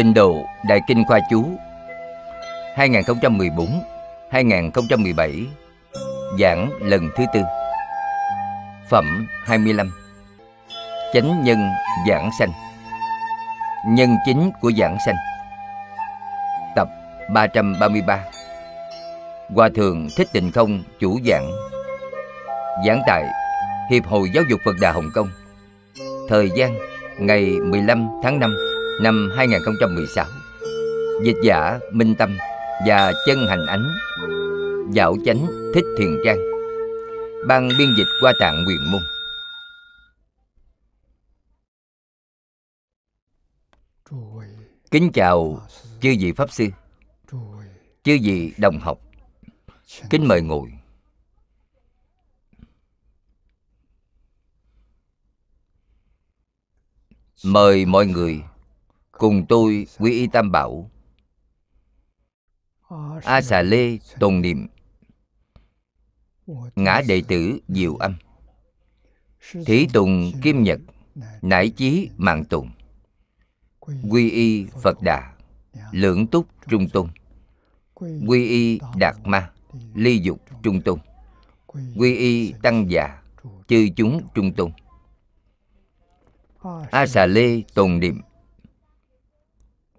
Tịnh độ Đại Kinh Khoa Chú 2014-2017 Giảng lần thứ tư. Phẩm 25 Chánh nhân giảng sanh. Nhân chính của giảng sanh. Tập 333 Hòa Thượng Thích Tịnh Không chủ giảng. Giảng tại Hiệp hội Giáo dục Phật Đà Hồng Kông. Thời gian ngày 15 tháng 5 năm 2016 Dịch giả Minh Tâm và Chân Hành Ánh Dạo Chánh Thích Thiền Trang, Ban biên dịch qua tạng Quyền môn. Kính chào chư vị Pháp Sư, Chư vị đồng học. Kính mời ngồi. Mời mọi người cùng tôi quy y tam bảo. A xà lê tồn niệm. Ngã đệ tử, diệu âm. Thí tùng, kim nhật. Nải chí, mạng tùng. Quy y, phật đà. Lưỡng túc, trung tôn. Quy y, đạt ma. Ly dục, trung tôn. Quy y, tăng già. Chư chúng, trung tôn. A xà lê tồn niệm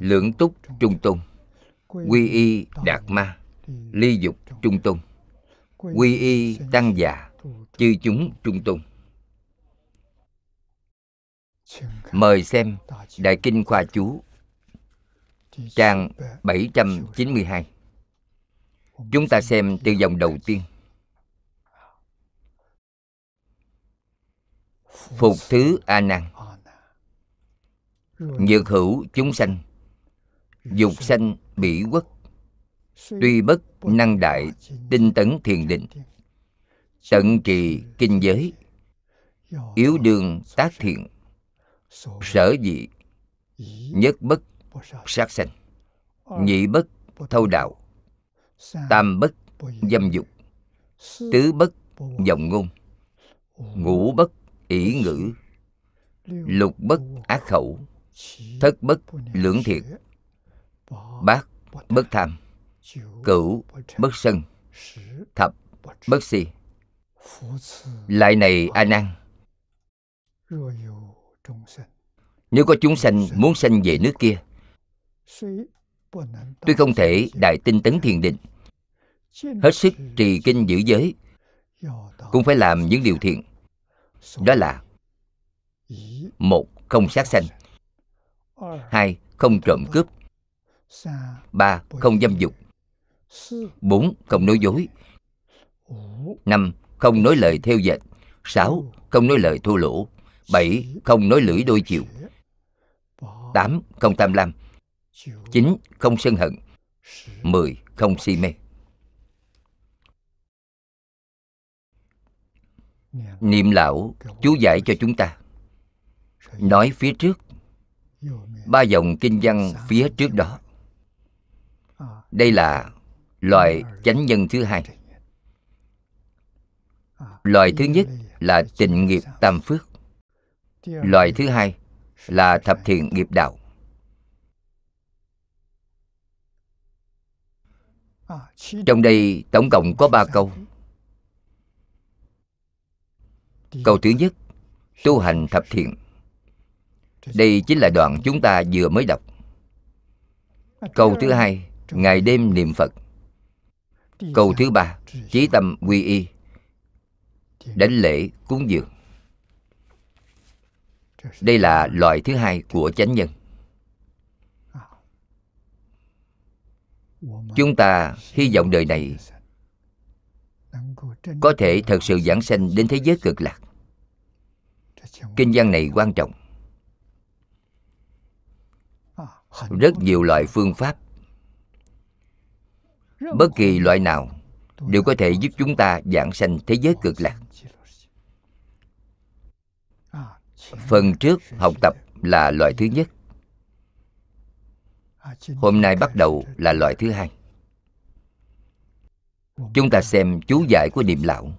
lưỡng túc trung tôn. Quy y đạt ma. Ly dục trung tôn. Quy y tăng già. Chư chúng trung tôn. Mời xem đại kinh khoa chú, trang 792 chúng ta xem từ dòng đầu tiên. Phục thứ a nan. Nhược hữu chúng sanh dục sanh bỉ quốc. Tuy bất năng đại, tinh tấn thiền định. Tận trì kinh giới. Yếu đường tác thiện. Sở dị, nhất bất sát sanh. Nhị bất thâu đạo. Tam bất dâm dục. Tứ bất vọng ngôn. Ngũ bất ỷ ngữ. Lục bất ác khẩu. Thất bất lưỡng thiệt bát bất tham cửu bất sân. Thập bất si. Lại này, a nan. Nếu có chúng sanh muốn sanh về nước kia, tuy không thể đại tinh tấn thiền định, hết sức trì kinh giữ giới, cũng phải làm những điều thiện. Đó là một, không sát sanh. Hai, không trộm cướp ba không dâm dục. Bốn không nói dối. Năm không nói lời theo dệt. Sáu không nói lời thua lỗ. Bảy không nói lưỡi đôi chiều. Tám không tham lam. Chín không sân hận. Mười không si mê. Niệm. Lão chú giải cho chúng ta. Nói phía trước. Ba dòng kinh văn phía trước đó đây là loài chánh nhân thứ hai. Loài thứ nhất là tịnh nghiệp tam phước. Loài thứ hai là thập thiện nghiệp đạo. Trong đây tổng cộng có ba câu. Câu thứ nhất, tu hành thập thiện. Đây chính là đoạn chúng ta vừa mới đọc. Câu thứ hai ngày đêm niệm phật. Câu thứ ba, chí tâm quy y, đánh lễ cúng dường. Đây là loại thứ hai của chánh nhân. Chúng ta hy vọng đời này có thể thật sự giảng sanh đến thế giới cực lạc. Kinh văn này quan trọng. Rất nhiều loại phương pháp bất kỳ loại nào đều có thể giúp chúng ta giảng sanh thế giới cực lạc. Phần trước học tập là loại thứ nhất. Hôm nay bắt đầu là loại thứ hai. Chúng ta xem chú giải của niệm lão.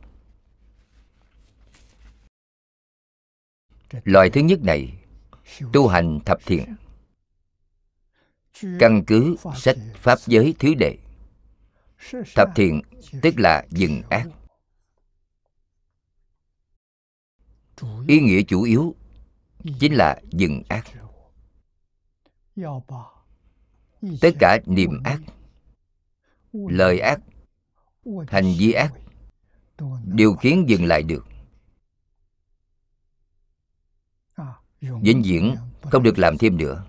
Loại thứ nhất này, tu hành thập thiện. Căn cứ sách pháp giới thứ đệ thập thiện tức là dừng ác. Ý nghĩa chủ yếu chính là dừng ác. tất cả niệm ác lời ác hành vi ác đều khiến dừng lại được. Vĩnh viễn không được làm thêm nữa.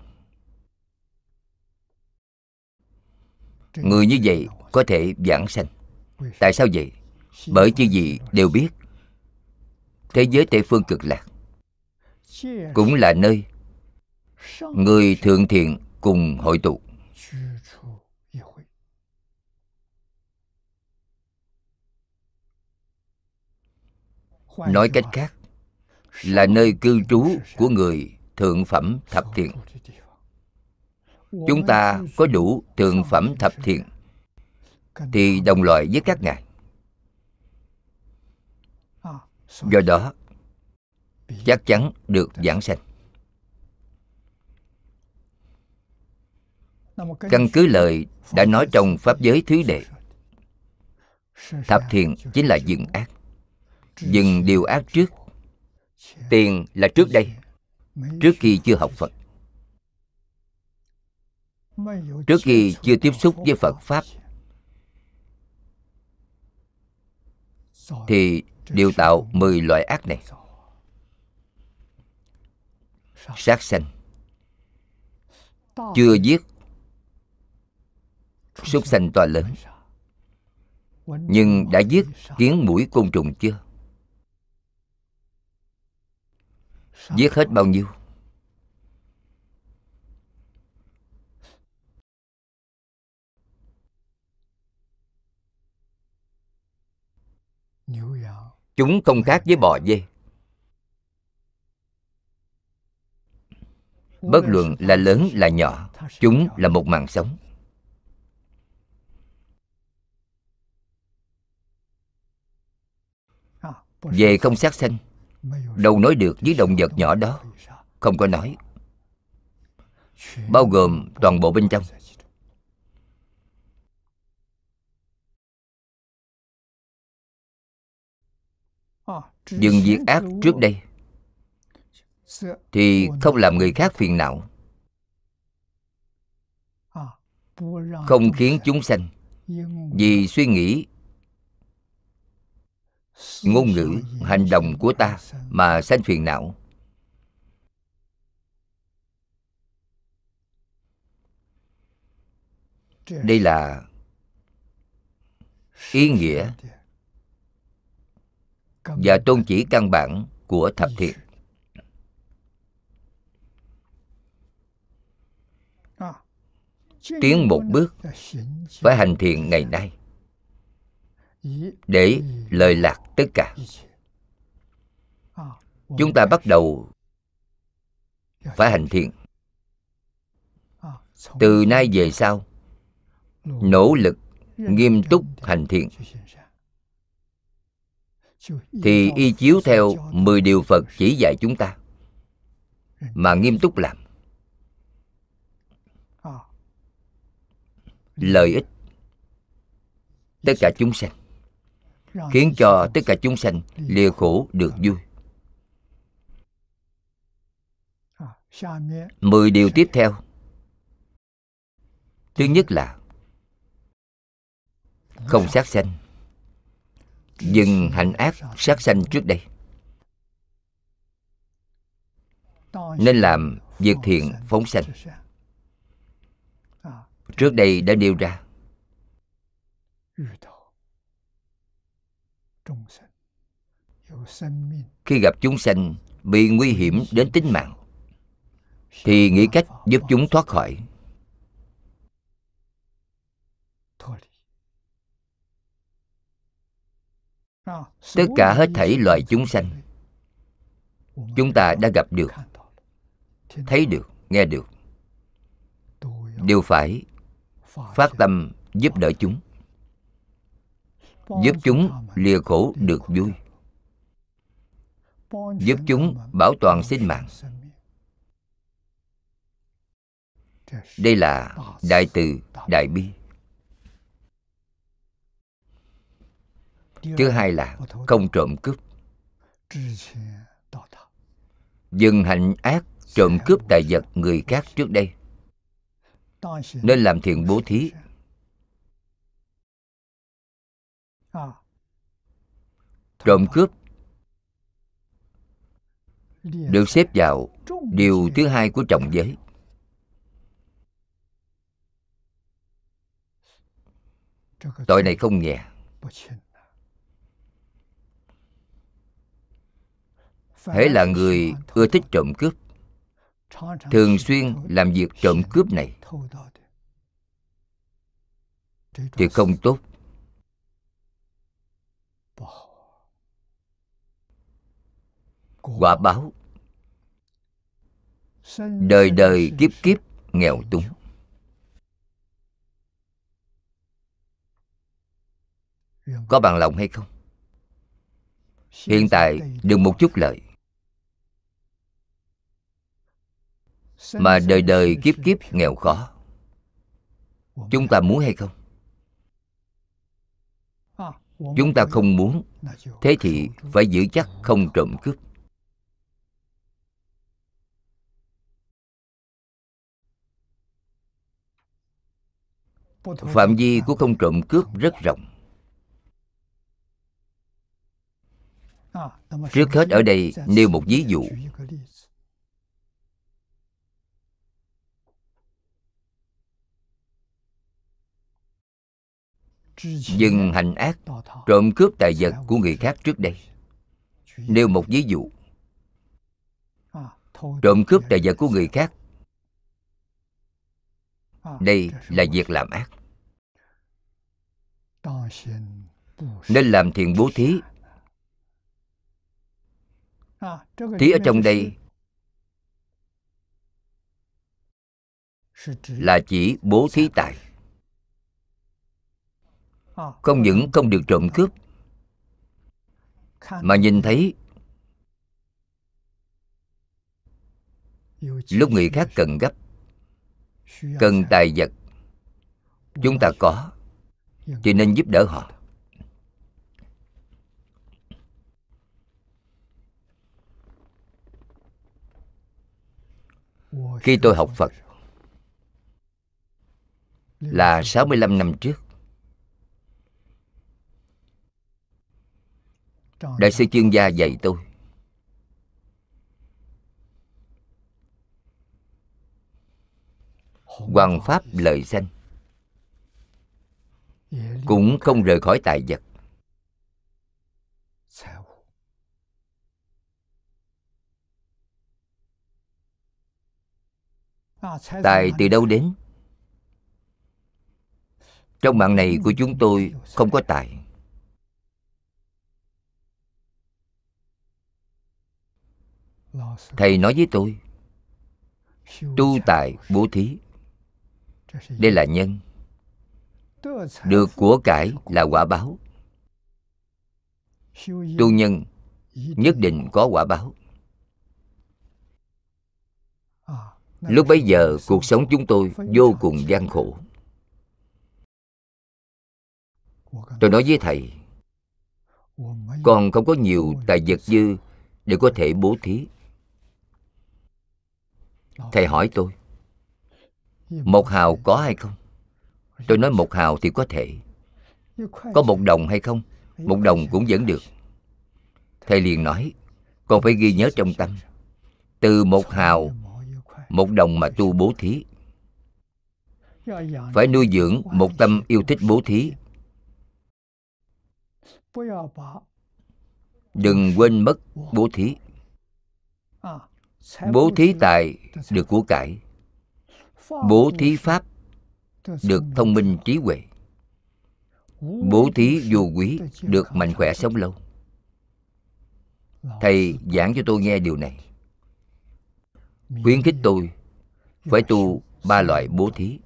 Người như vậy có thể giảng sanh. Tại sao vậy? Bởi chư gì đều biết, thế giới tây phương cực lạc cũng là nơi người thượng thiện cùng hội tụ. Nói cách khác, là nơi cư trú của người thượng phẩm thập thiện. Chúng ta có đủ thượng phẩm thập thiện thì đồng loại với các ngài. Do đó chắc chắn được giảng sanh. Căn cứ lời đã nói trong pháp giới thứ đệ. Thập thiện chính là dừng ác. Dừng điều ác trước. Tiền là trước đây trước khi chưa học phật. Trước khi chưa tiếp xúc với phật. Pháp thì đều tạo 10 loại ác này. Sát sanh. Chưa giết. Súc sanh to lớn. nhưng đã giết kiến mũi côn trùng chưa? Giết hết bao nhiêu chúng không khác với bò dê. Bất luận là lớn là nhỏ, chúng là một mạng sống. Về không sát sanh, đâu nói được với động vật nhỏ đó, không có nói. Bao gồm toàn bộ bên trong. Dừng việc ác trước đây. Thì không làm người khác phiền não. Không khiến chúng sanh vì suy nghĩ ngôn ngữ hành động của ta mà sanh phiền não. Đây là ý nghĩa và tôn chỉ căn bản của thập thiện. Tiến một bước phải hành thiện ngày nay. Để lời lạc tất cả. chúng ta bắt đầu phải hành thiện. Từ nay về sau nỗ lực nghiêm túc hành thiện thì y chiếu theo 10 điều Phật chỉ dạy chúng ta. Mà nghiêm túc làm. Lợi ích tất cả chúng sanh, khiến cho tất cả chúng sanh lìa khổ được vui. Mười điều tiếp theo. Thứ nhất là không sát sanh dừng hạnh ác sát sanh trước đây. Nên làm việc thiện phóng sanh. Trước đây đã nêu ra. Khi gặp chúng sanh bị nguy hiểm đến tính mạng, thì nghĩ cách giúp chúng thoát khỏi. Tất cả hết thảy loài chúng sanh, chúng ta đã gặp được, thấy được, nghe được, đều phải phát tâm giúp đỡ chúng, giúp chúng lìa khổ được vui, giúp chúng bảo toàn sinh mạng. Đây là đại từ đại bi. Thứ hai là không trộm cướp. Dừng hạnh ác trộm cướp tài vật người khác trước đây, nên làm thiện bố thí. Trộm cướp được xếp vào điều thứ hai của trọng giới. Tội này không nhẹ. Hễ là người ưa thích trộm cướp, thường xuyên làm việc trộm cướp này thì không tốt. Quả báo, đời đời kiếp kiếp nghèo túng. Có bằng lòng hay không? Hiện tại được một chút lợi. Mà đời đời kiếp kiếp nghèo khó, chúng ta muốn hay không? Chúng ta không muốn, thế thì phải giữ chắc không trộm cướp. Phạm vi của không trộm cướp rất rộng. Trước hết ở đây nêu một ví dụ. Dừng hành ác, trộm cướp tài vật của người khác trước đây. Nêu một ví dụ. Trộm cướp tài vật của người khác. Đây là việc làm ác. Nên làm thiện bố thí. Thí ở trong đây là chỉ bố thí tài không những không được trộm cướp, mà nhìn thấy lúc người khác cần gấp, cần tài vật chúng ta có thì nên giúp đỡ họ. Khi tôi học Phật, là 65 năm trước Đại sư chuyên gia dạy tôi. Hoàng Pháp lợi danh. Cũng không rời khỏi tài vật. Tài từ đâu đến? Trong mạng này của chúng tôi không có tài Thầy nói với tôi, Tu tài bố thí, Đây là nhân. Được của cải là quả báo. Tu nhân nhất định có quả báo. Lúc bấy giờ, cuộc sống chúng tôi vô cùng gian khổ. Tôi nói với thầy con không có nhiều tài vật dư để có thể bố thí thầy hỏi tôi một hào có hay không? Tôi nói một hào thì có thể. Có một đồng hay không? Một đồng cũng vẫn được. thầy liền nói con phải ghi nhớ trong tâm từ một hào một đồng mà tu bố thí. Phải nuôi dưỡng một tâm yêu thích bố thí. đừng quên mất bố thí bố thí tài được của cải. bố thí pháp được thông minh trí huệ. Bố thí vô quý được mạnh khỏe sống lâu. Thầy giảng cho tôi nghe điều này. Khuyến khích tôi phải tu ba loại bố thí.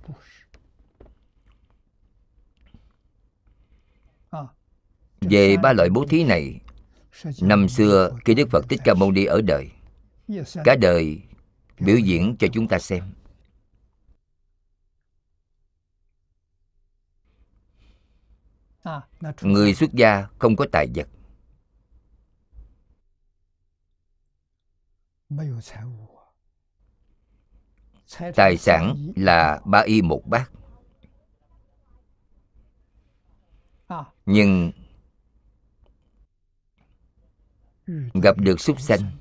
Về ba loại bố thí này năm xưa khi đức phật thích ca mâu ni ở đời cả đời biểu diễn cho chúng ta xem. Người xuất gia không có tài vật. Tài sản là ba y một bát. Nhưng gặp được súc sanh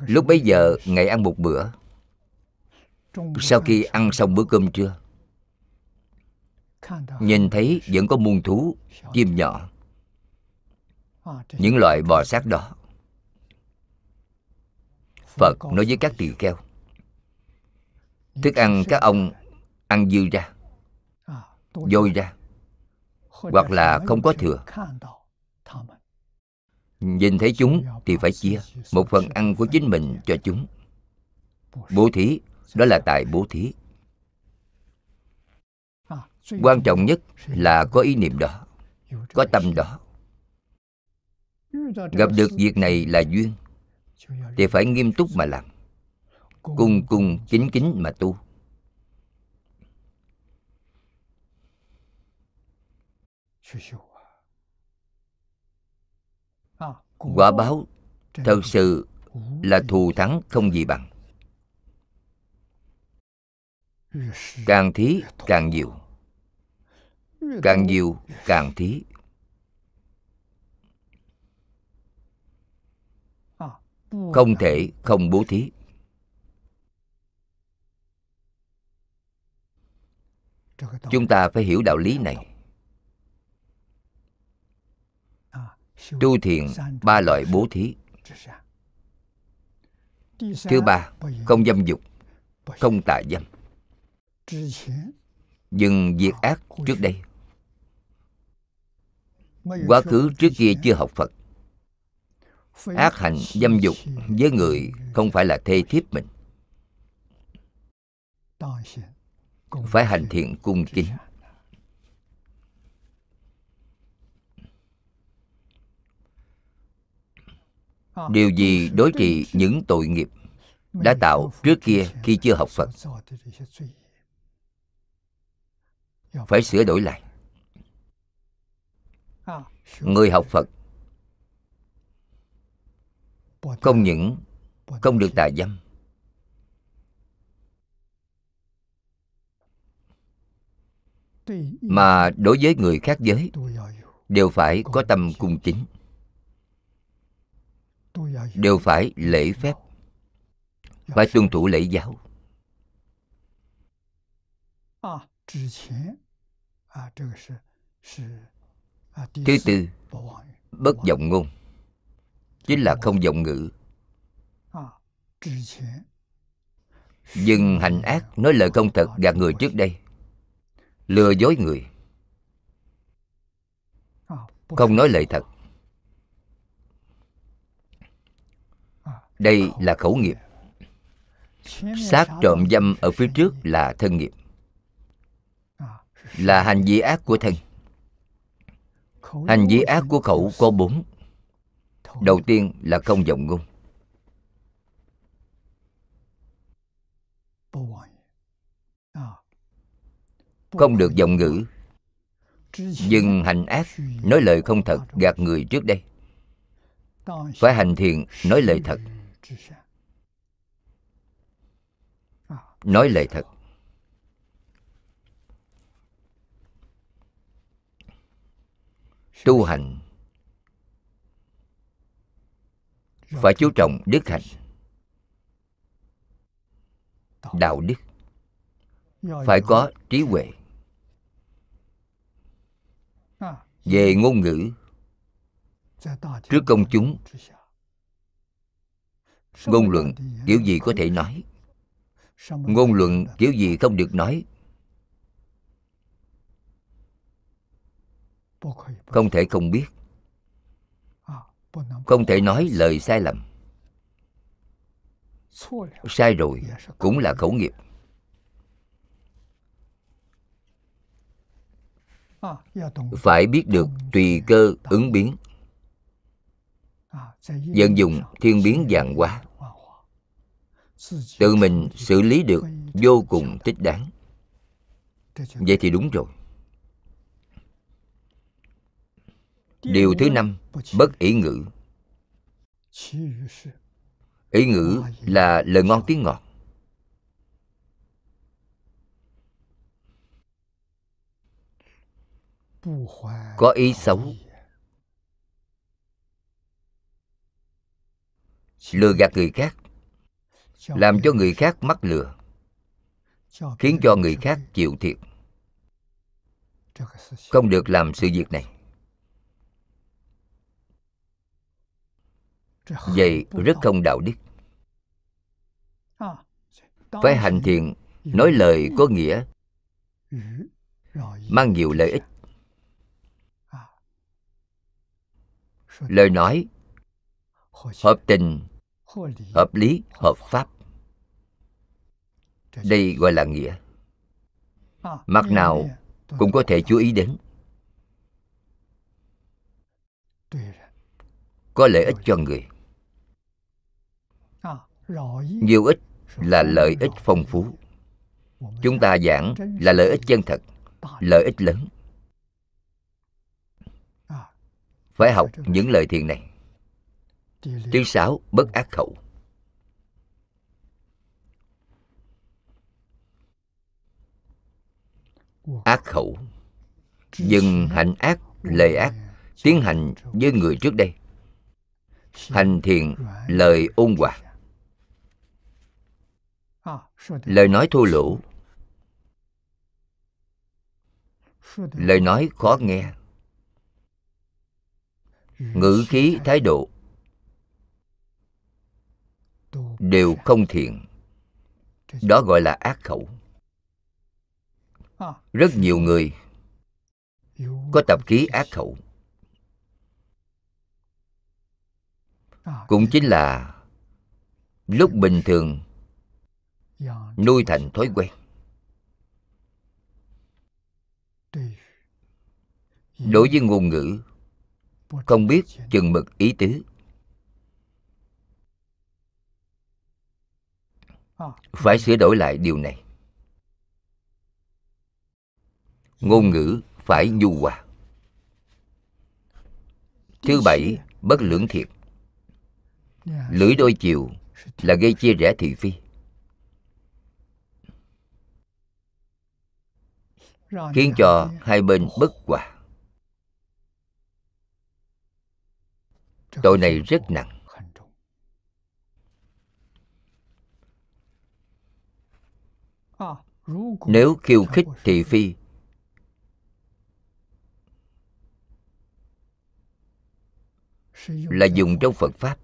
lúc bấy giờ ngày ăn một bữa. Sau khi ăn xong bữa cơm trưa nhìn thấy vẫn có muôn thú chim nhỏ những loại bò sát đó. Phật nói với các tỳ kheo thức ăn các ông ăn dư ra dôi ra hoặc là không có thừa nhìn thấy chúng thì phải chia một phần ăn của chính mình cho chúng. Bố thí, đó là tài bố thí. Quan trọng nhất là có ý niệm đó, có tâm đó. Gặp được việc này là duyên, thì phải nghiêm túc mà làm cung cung kính kính mà tu. Quả báo thật sự là thù thắng không gì bằng. Càng thí càng nhiều. Càng nhiều càng thí. Không thể không bố thí. Chúng ta phải hiểu đạo lý này tu thiền, ba loại bố thí. Thứ ba, không dâm dục, không tà dâm. Dừng việc ác trước đây. Quá khứ trước kia chưa học phật. Ác hành dâm dục với người không phải là thê thiếp mình. Phải hành thiện cung kính. Điều gì đối trị những tội nghiệp đã tạo trước kia khi chưa học phật? phải sửa đổi lại. Người học phật không những không được tà dâm. Mà đối với người khác giới đều phải có tâm cung kính đều phải lễ phép. phải tuân thủ lễ giáo. Thứ tư bất vọng ngôn chính là không vọng ngữ. Dừng hành ác nói lời không thật gạt người trước đây. Lừa dối người. Không nói lời thật đây là khẩu nghiệp. Sát trộm dâm ở phía trước là thân nghiệp. Là hành vi ác của thân. Hành vi ác của khẩu có bốn. Đầu tiên là không vọng ngôn. Không được vọng ngữ. Dừng hành ác nói lời không thật gạt người trước đây. Phải hành thiện nói lời thật nói lời thật. Tu hành phải chú trọng đức hạnh, đạo đức, phải có trí huệ. Về ngôn ngữ, trước công chúng ngôn luận kiểu gì có thể nói. Ngôn luận kiểu gì không được nói. Không thể không biết. Không thể nói lời sai lầm. Sai rồi cũng là khẩu nghiệp. Phải biết được tùy cơ ứng biến. vận dụng thiên biến dạng hóa tự mình xử lý được vô cùng thích đáng. Vậy thì đúng rồi. Điều thứ năm, bất ý ngữ. Ý ngữ là lời ngon tiếng ngọt. Có ý xấu. Lừa gạt người khác làm cho người khác mắc lừa, khiến cho người khác chịu thiệt. Không được làm sự việc này. Vậy rất không đạo đức. Phải hành thiện, nói lời có nghĩa, mang nhiều lợi ích. Lời nói, hợp tình hợp lý hợp pháp. Đây gọi là nghĩa. Mặt nào cũng có thể chú ý đến. Có lợi ích cho người. Nhiều ích là lợi ích phong phú. chúng ta giảng là lợi ích chân thật lợi ích lớn. Phải học những lời thiền này thứ sáu bất ác khẩu. Ác khẩu. Dừng hành ác lời ác tiến hành với người trước đây. Hành thiện lời ôn hòa. Lời nói thô lỗ. Lời nói khó nghe. Ngữ khí thái độ đều không thiện. Đó gọi là ác khẩu. Rất nhiều người có tập khí ác khẩu. Cũng chính là lúc bình thường nuôi thành thói quen. Đối với ngôn ngữ, không biết chừng mực ý tứ. Phải sửa đổi lại điều này. Ngôn ngữ phải nhu hòa. Thứ bảy bất lưỡng thiệt. Lưỡi đôi chiều là gây chia rẽ thị phi. Khiến cho hai bên bất hòa. Tội này rất nặng nếu khiêu khích thị phi. Là dùng trong phật pháp.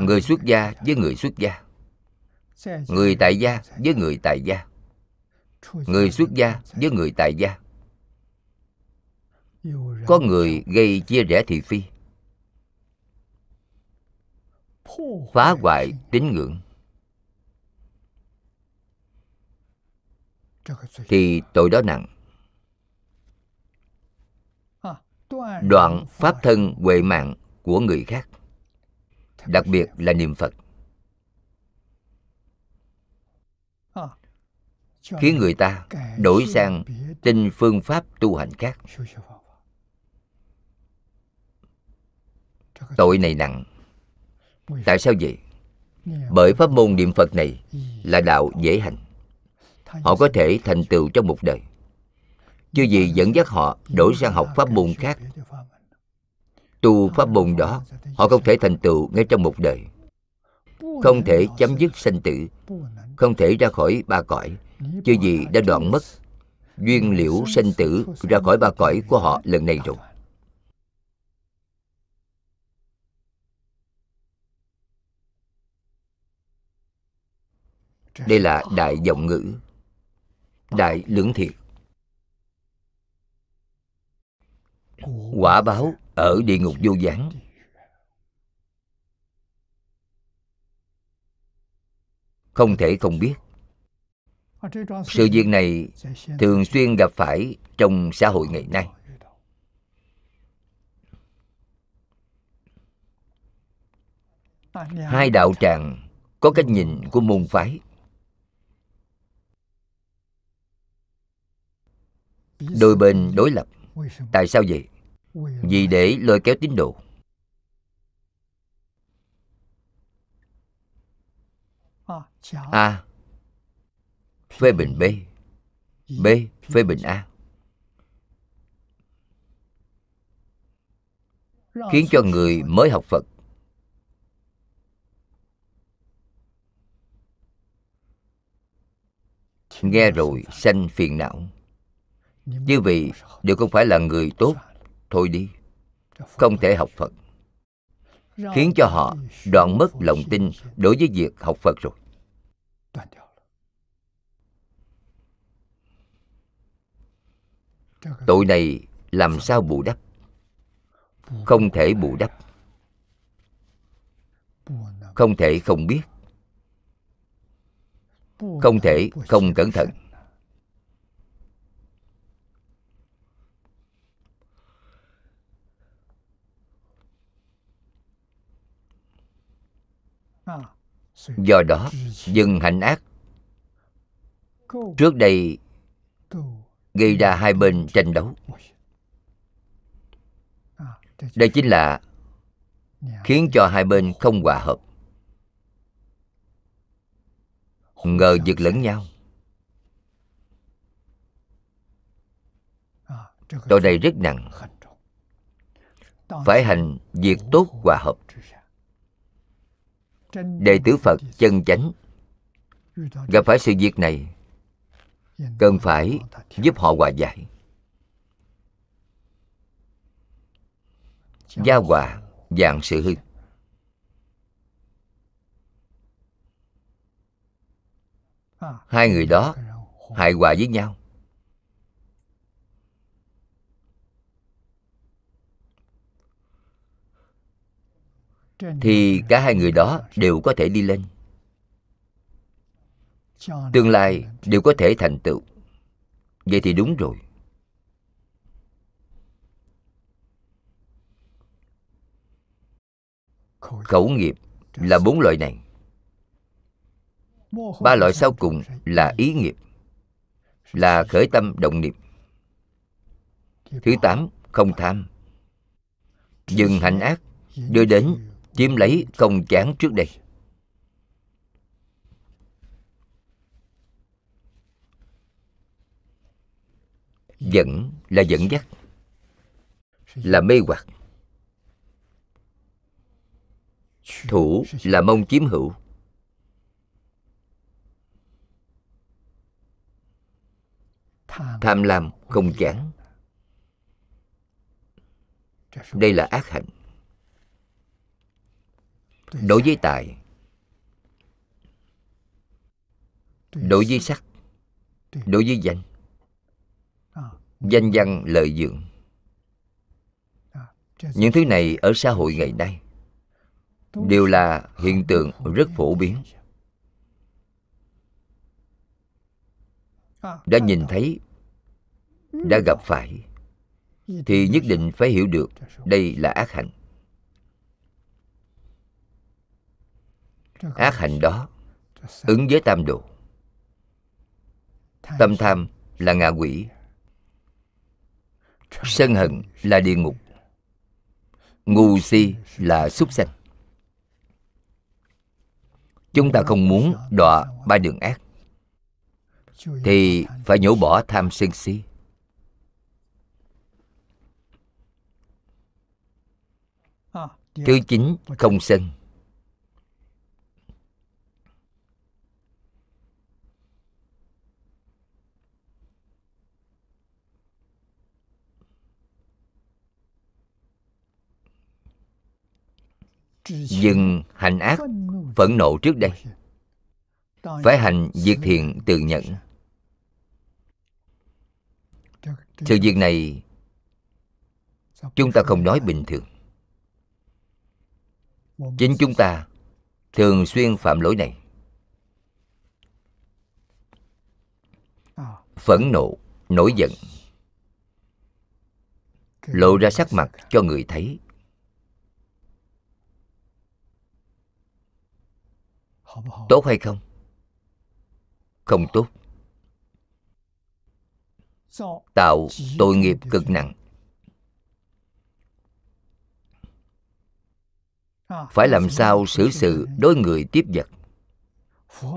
Người xuất gia với người xuất gia. Người tại gia với người tại gia. Người xuất gia với người tại gia. Có người gây chia rẽ thị phi phá hoại tín ngưỡng. thì tội đó nặng. Đoạn pháp thân huệ mạng của người khác đặc biệt là niệm phật. Khiến người ta đổi sang tin phương pháp tu hành khác. Tội này nặng tại sao vậy? Bởi pháp môn niệm phật này là đạo dễ hành. Họ có thể thành tựu trong một đời. Chưa gì dẫn dắt họ đổi sang học pháp môn khác. tu pháp môn đó họ không thể thành tựu ngay trong một đời. không thể chấm dứt sanh tử không thể ra khỏi ba cõi. Chưa gì đã đoạn mất duyên liễu sanh tử ra khỏi ba cõi của họ lần này rồi đây là đại vọng ngữ. Đại lưỡng thiệt. Quả báo ở địa ngục vô gián. Không thể không biết, sự việc này thường xuyên gặp phải trong xã hội ngày nay. Hai đạo tràng có cách nhìn của môn phái. Đôi bên đối lập. Tại sao vậy? Vì để lôi kéo tín đồ. A. Phê bình b. B. Phê bình a. Khiến cho người mới học phật. Nghe rồi sanh phiền não như vậy đều không phải là người tốt, thôi đi. Không thể học phật. Khiến cho họ đoạn mất lòng tin đối với việc học phật rồi. Tội này làm sao bù đắp? Không thể bù đắp. Không thể không biết. Không thể không cẩn thận. Do đó, dừng hành ác. Trước đây, gây ra hai bên tranh đấu. Đây chính là khiến cho hai bên không hòa hợp. Ngờ giật lẫn nhau. Tội này rất nặng. Phải hành việc tốt hòa hợp đệ tử phật chân chánh. Gặp phải sự việc này cần phải giúp họ hòa giải. Gia hòa dạng sự hư. Hai người đó hài hòa với nhau thì cả hai người đó đều có thể đi lên. Tương lai đều có thể thành tựu. Vậy thì đúng rồi. Khẩu nghiệp là bốn loại này. Ba loại sau cùng là ý nghiệp là khởi tâm động niệm. Thứ tám không tham. Dừng hành ác đưa đến chiếm lấy không chán trước đây. Dẫn là dẫn dắt, là mê hoặc. Thủ là mong chiếm hữu. Tham lam không chán. Đây là ác hạnh đối với tài. Đối với sắc. Đối với danh. Danh văn lợi dưỡng. Những thứ này ở xã hội ngày nay đều là hiện tượng rất phổ biến. Đã nhìn thấy, đã gặp phải, thì nhất định phải hiểu được đây là ác hạnh. Ác hạnh đó ứng với tam độ tâm tham là ngạ quỷ. Sân hận là địa ngục. Ngu si là súc sanh. Chúng ta không muốn đọa ba đường ác, thì phải nhổ bỏ tham sân si. Thứ chín không sân. Dừng hành ác phẫn nộ trước đây. Phải hành việc thiện từ nhận. Sự việc này chúng ta không nói bình thường. Chính chúng ta thường xuyên phạm lỗi này. Phẫn nộ, nổi giận, lộ ra sắc mặt cho người thấy. Tốt hay không? Không tốt. Tạo tội nghiệp cực nặng. Phải làm sao xử sự đối người tiếp vật?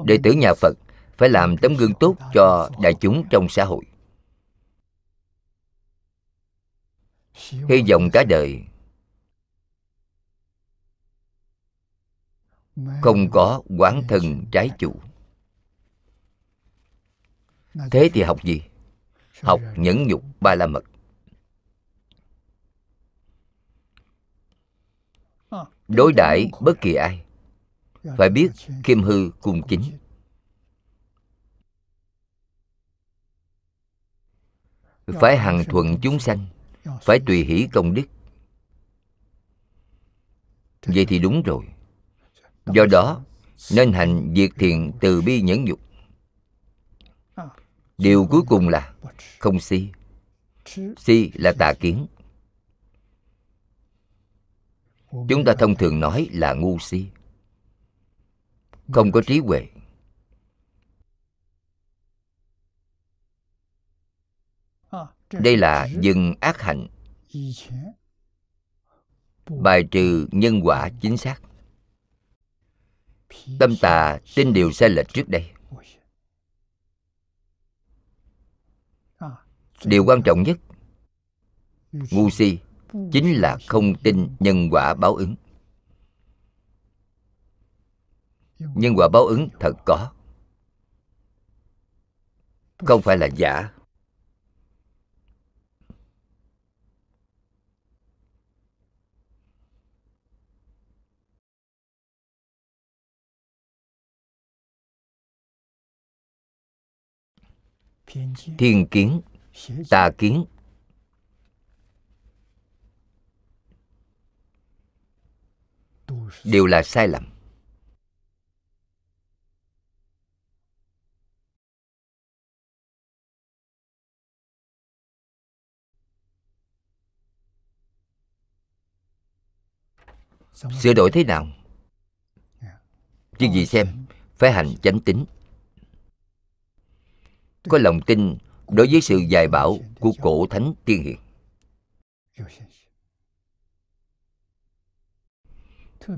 Đệ tử nhà phật phải làm tấm gương tốt cho đại chúng trong xã hội. Hy vọng cả đời không có quán thân trái chủ. Thế thì học gì? Học nhẫn nhục ba la mật. Đối đãi bất kỳ ai. Phải biết khiêm hư cung kính phải hằng thuận chúng sanh. Phải tùy hỷ công đức. Vậy thì đúng rồi do đó, nên hành việc thiện từ bi nhẫn nhục. Điều cuối cùng là không si. Si là tà kiến. Chúng ta thông thường nói là ngu si. Không có trí huệ. Đây là dừng ác hạnh. Bài trừ nhân quả chính xác tâm tà tin điều sai lệch trước đây. Điều quan trọng nhất, ngu si chính là không tin nhân quả báo ứng. Nhân quả báo ứng thật có, không phải là giả. Thiên kiến. Tà kiến. Đều là sai lầm. Sửa đổi thế nào? Chứ gì xem. Phải hành chánh tính có lòng tin đối với sự dạy bảo của cổ thánh tiên hiền.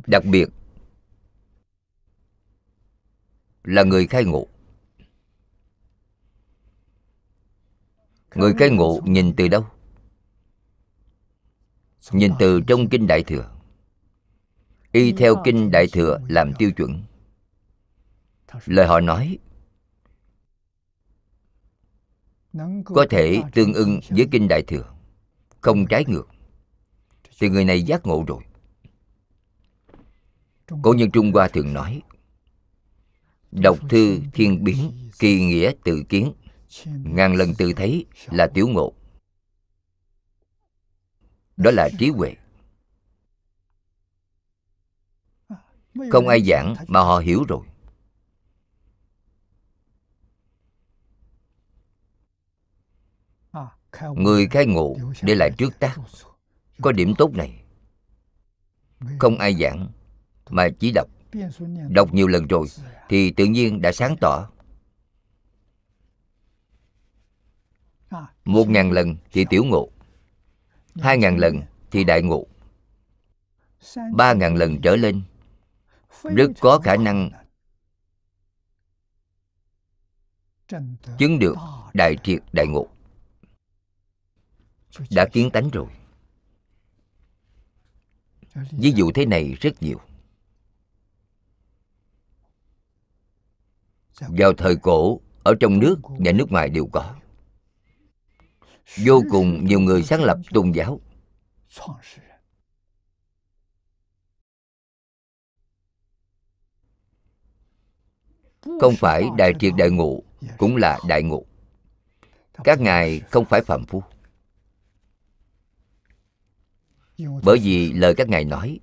Đặc biệt là người khai ngộ. Người khai ngộ nhìn từ đâu? Nhìn từ trong kinh đại thừa. Y theo kinh đại thừa làm tiêu chuẩn. Lời họ nói có thể tương ưng với kinh đại thừa không trái ngược. Thì người này giác ngộ rồi. Cổ nhân trung hoa thường nói đọc thư thiên biến kỳ nghĩa tự kiến. Ngàn lần tự thấy là tiểu ngộ. Đó là trí huệ. Không ai giảng mà họ hiểu rồi người khai ngộ để lại trước tác. có điểm tốt này. Không ai giảng mà chỉ đọc. đọc nhiều lần rồi thì tự nhiên đã sáng tỏ. Một ngàn lần thì tiểu ngộ. hai ngàn lần thì đại ngộ. Ba ngàn lần trở lên. Rất có khả năng. chứng được đại triệt đại ngộ đã kiến tánh rồi. Ví dụ thế này rất nhiều. Vào thời cổ ở trong nước và nước ngoài đều có. Vô cùng nhiều người sáng lập tôn giáo. Không phải đại triệt đại ngộ cũng là đại ngộ. Các ngài không phải phạm phu bởi vì lời các ngài nói,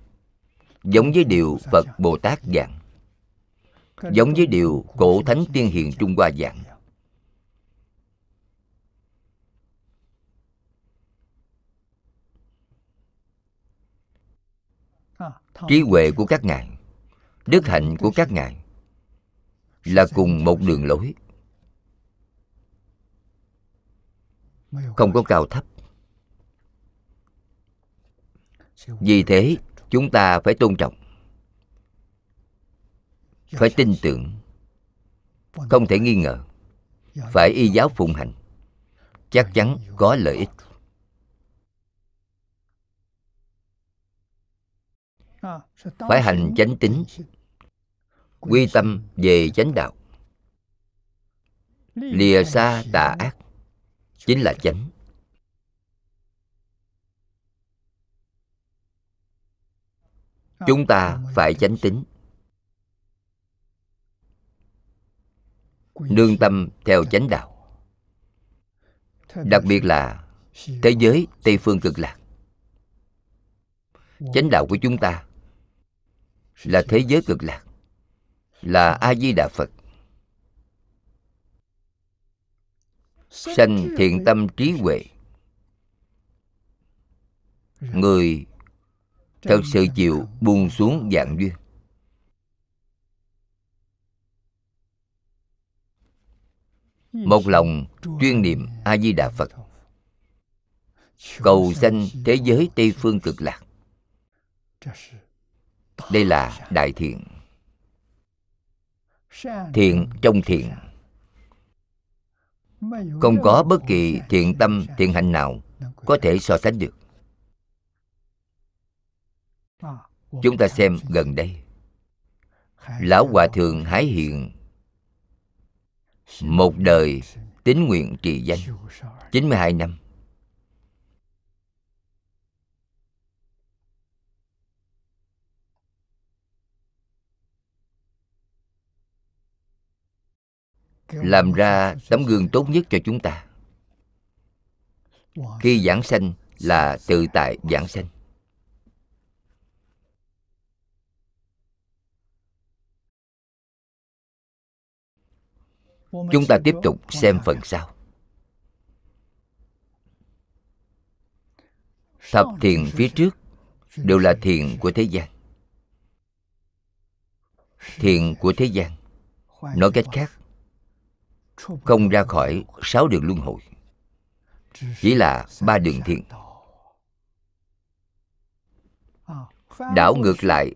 giống với điều phật bồ tát giảng, giống với điều cổ thánh tiên hiền trung hoa giảng. Trí huệ của các ngài, đức hạnh của các ngài là cùng một đường lối, không có cao thấp vì thế, chúng ta phải tôn trọng. Phải tin tưởng. Không thể nghi ngờ. Phải y giáo phụng hành. Chắc chắn có lợi ích. Phải hành chánh tính quy tâm về chánh đạo. Lìa xa tà ác. Chính là chánh. Chúng ta phải chánh tính nương tâm theo chánh đạo. Đặc biệt là thế giới tây phương cực lạc. Chánh đạo của chúng ta là thế giới cực lạc là a di đà phật. Sanh thiện tâm trí huệ. người thật sự chịu buông xuống dạng duyên. Một lòng chuyên niệm a di đà phật. cầu sanh thế giới tây phương cực lạc. Đây là đại thiện. thiện trong thiện. không có bất kỳ thiện tâm thiện hạnh nào có thể so sánh được chúng ta xem gần đây. Lão hòa thượng hải hiện một đời tín nguyện trì danh. 92 năm. Làm ra tấm gương tốt nhất cho chúng ta. Khi giảng sanh là tự tại giảng sanh chúng ta tiếp tục xem phần sau. Thập thiền phía trước đều là thiền của thế gian. Thiền của thế gian nói cách khác không ra khỏi sáu đường luân hồi chỉ là ba đường thiện đảo ngược lại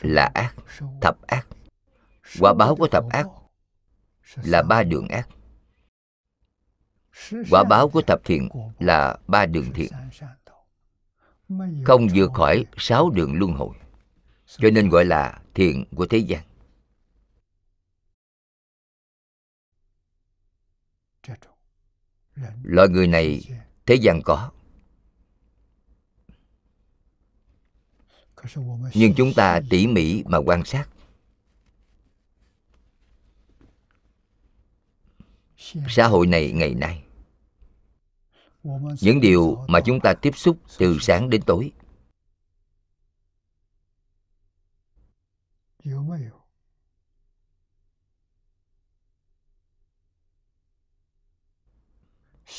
là ác thập ác quả báo của thập ác là ba đường ác. Quả báo của thập thiện là ba đường thiện. Không vượt khỏi sáu đường luân hồi, cho nên gọi là thiện của thế gian. Loại người này thế gian có. Nhưng chúng ta tỉ mỉ mà quan sát. Xã hội này ngày nay. Những điều mà chúng ta tiếp xúc từ sáng đến tối.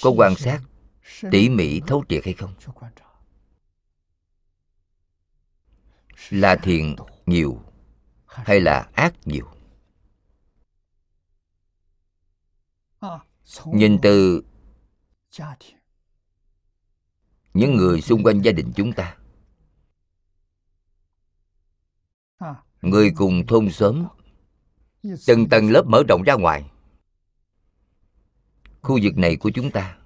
Có quan sát tỉ mỉ thấu triệt hay không? Là thiện nhiều hay là ác nhiều? Nhìn từ những người xung quanh gia đình chúng ta. Người cùng thôn xóm từng tầng lớp mở rộng ra ngoài. Khu vực này của chúng ta.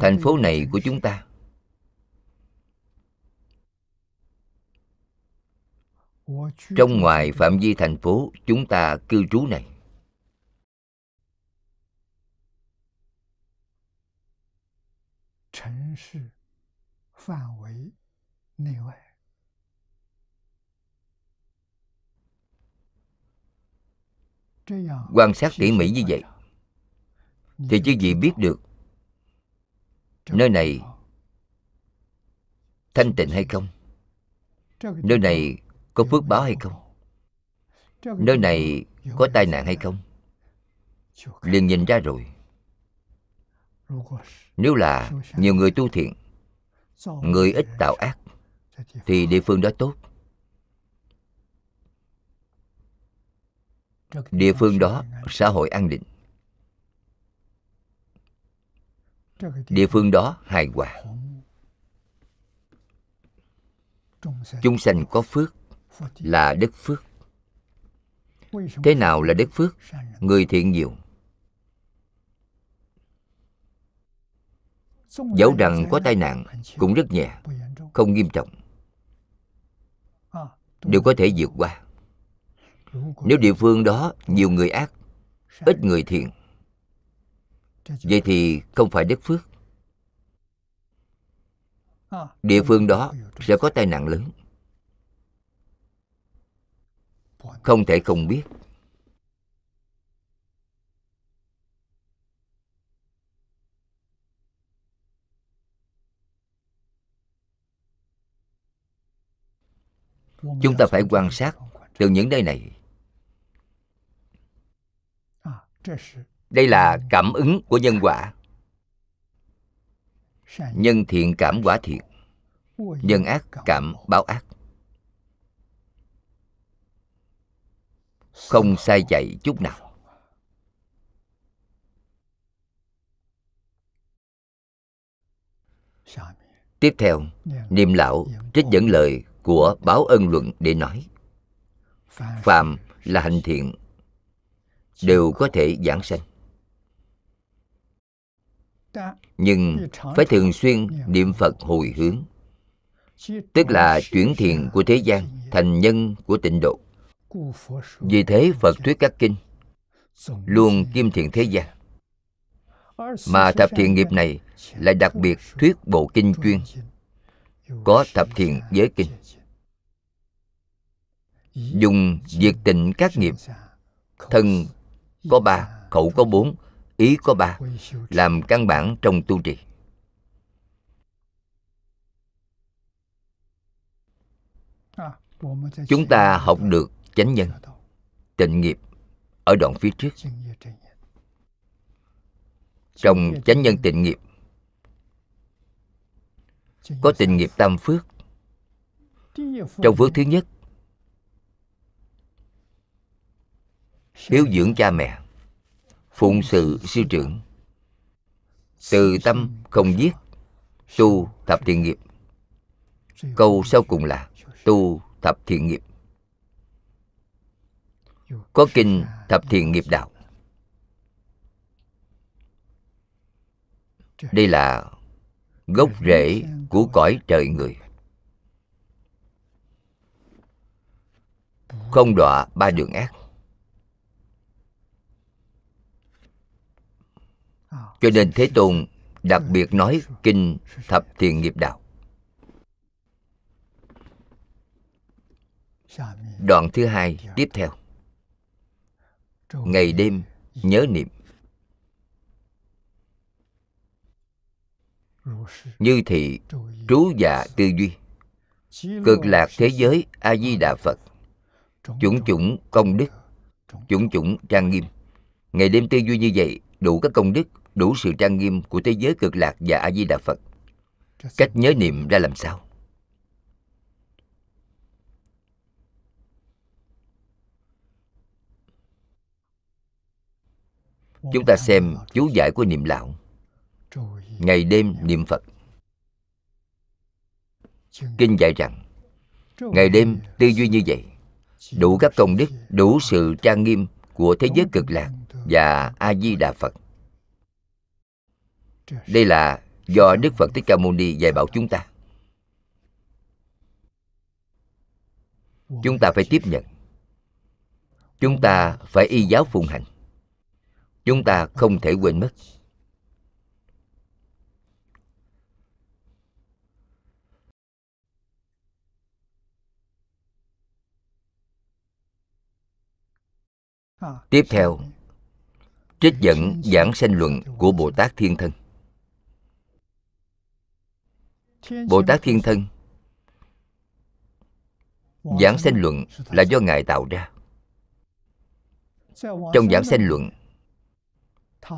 Thành phố này của chúng ta. Trong ngoài phạm vi thành phố chúng ta cư trú này quan sát tỉ mỉ như vậy thì chứ gì biết được nơi này thanh tịnh hay không? nơi này có phước báo hay không? nơi này có tai nạn hay không? liền nhìn ra rồi nếu là nhiều người tu thiện, người ít tạo ác, thì địa phương đó tốt. Địa phương đó, xã hội an định. Địa phương đó, hài hòa. Chúng sanh có phước là đất phước. Thế nào là đất phước? Người thiện nhiều dẫu rằng có tai nạn cũng rất nhẹ không nghiêm trọng. Đều có thể vượt qua. Nếu địa phương đó nhiều người ác ít người thiện vậy thì không phải đất phước. Địa phương đó sẽ có tai nạn lớn. Không thể không biết chúng ta phải quan sát từ những nơi này. Đây là cảm ứng của nhân quả. Nhân thiện cảm quả thiện. Nhân ác cảm báo ác. Không sai chạy chút nào. Tiếp theo, niệm lão, trích dẫn lời của báo ân luận để nói. Phàm là hành thiện, đều có thể giảng sanh. Nhưng phải thường xuyên niệm phật hồi hướng, tức là chuyển thiện của thế gian thành nhân của tịnh độ. Vì thế phật thuyết các kinh luôn kim thiện thế gian. Mà thập thiện nghiệp này lại đặc biệt thuyết bộ kinh chuyên có thập thiện giới kinh. Dùng diệt tịnh các nghiệp. thân có ba khẩu có bốn ý có ba. làm căn bản trong tu trì. Chúng ta học được chánh nhân. Tịnh nghiệp ở đoạn phía trước. Trong chánh nhân tịnh nghiệp có tịnh nghiệp tam phước. Trong phước thứ nhất hiếu dưỡng cha mẹ phụng sự sư trưởng. Từ tâm không giết tu thập thiện nghiệp. Câu sau cùng là tu thập thiện nghiệp. Có kinh thập thiện nghiệp đạo. Đây là gốc rễ của cõi trời người. Không đọa ba đường ác. Cho nên thế tôn đặc biệt nói kinh thập thiện nghiệp đạo. Đoạn thứ hai tiếp theo. Ngày đêm nhớ niệm như thị trú dạ tư duy. Cực lạc thế giới, a di đà phật. Chủng chủng công đức. Chủng chủng trang nghiêm. Ngày đêm tư duy như vậy đủ các công đức, đủ sự trang nghiêm của thế giới cực lạc và a di đà phật. Cách nhớ niệm ra làm sao? Chúng ta xem chú giải của niệm lão ngày đêm niệm phật. Kinh dạy rằng, ngày đêm tư duy như vậy, đủ các công đức, đủ sự trang nghiêm của thế giới cực lạc và a di đà phật. Đây là do đức phật thích ca mâu ni dạy bảo chúng ta. Chúng ta phải tiếp nhận. Chúng ta phải y giáo phụng hành. Chúng ta không thể quên mất. Tiếp theo, trích dẫn giảng sanh luận của bồ tát thiên thân. Bồ tát thiên thân, giảng sanh luận là do ngài tạo ra. Trong giảng sanh luận,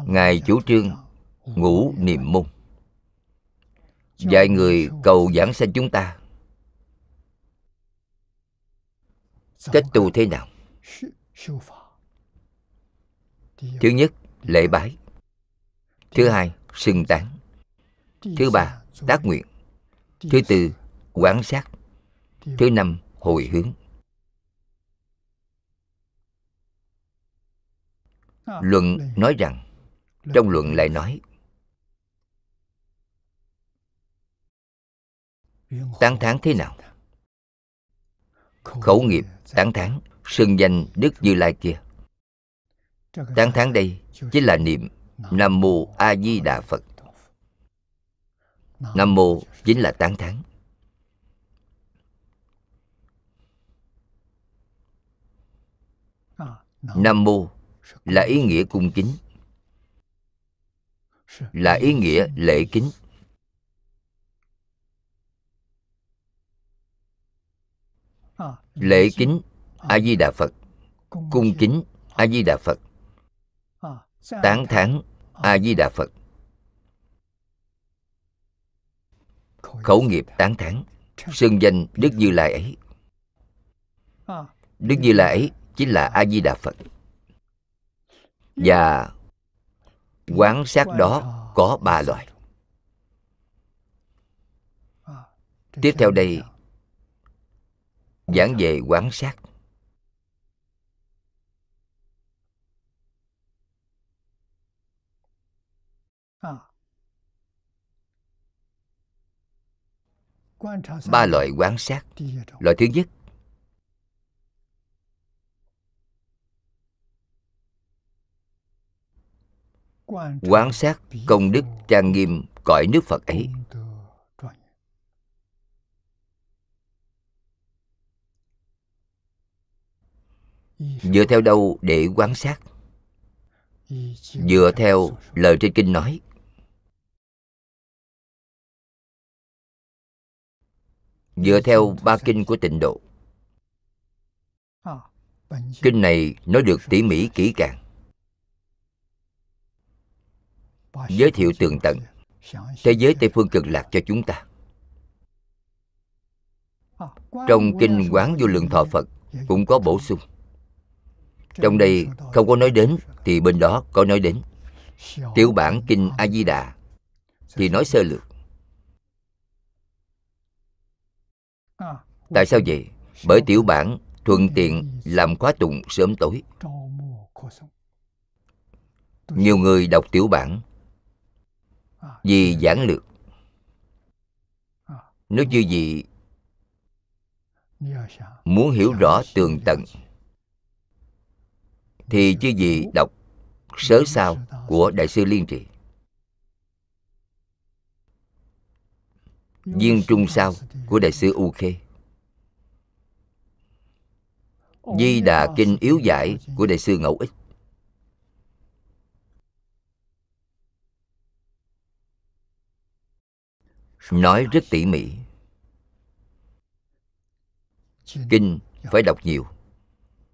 ngài chủ trương ngũ niệm môn. Dạy người cầu giảng sanh chúng ta. Cách tu thế nào? Thứ nhất lễ bái. Thứ hai xưng tán. Thứ ba tác nguyện. Thứ tư quán sát. Thứ năm hồi hướng. Luận nói rằng trong luận lại nói tán thán thế nào? Khẩu nghiệp tán thán xưng danh đức như lai kia tán thán đây chính là niệm. Nam mô a di đà phật. Nam mô chính là tán thán. Nam mô là ý nghĩa cung kính. Là ý nghĩa lễ kính. Lễ kính a di đà phật. Cung kính a di đà phật tán thán a di đà phật khẩu nghiệp tán thán xưng danh đức như lai ấy. Đức như lai ấy chính là a di đà phật và quán sát đó có ba loại. Tiếp theo đây giảng về quán sát ba loại quán sát. loại thứ nhất. Quán sát công đức trang nghiêm cõi nước phật ấy. Dựa theo đâu để quán sát? Dựa theo lời trên kinh nói dựa theo ba kinh của tịnh độ. Kinh này nói được tỉ mỉ kỹ càng. Giới thiệu tường tận. Thế giới tây phương cực lạc cho chúng ta. Trong kinh quán vô lượng thọ phật cũng có bổ sung. Trong đây không có nói đến, thì bên đó có nói đến. Tiểu bản kinh a di đà thì nói sơ lược. Tại sao vậy? Bởi tiểu bản thuận tiện làm khóa tụng sớm tối. Nhiều người đọc tiểu bản vì giảng lược. Nếu như gì muốn hiểu rõ tường tận thì chứ gì đọc sớ sao của đại sư liên trì viên trung sao của đại sư u khê di đà kinh yếu giải của đại sư ngẫu ích. Nói rất tỉ mỉ. Kinh phải đọc nhiều,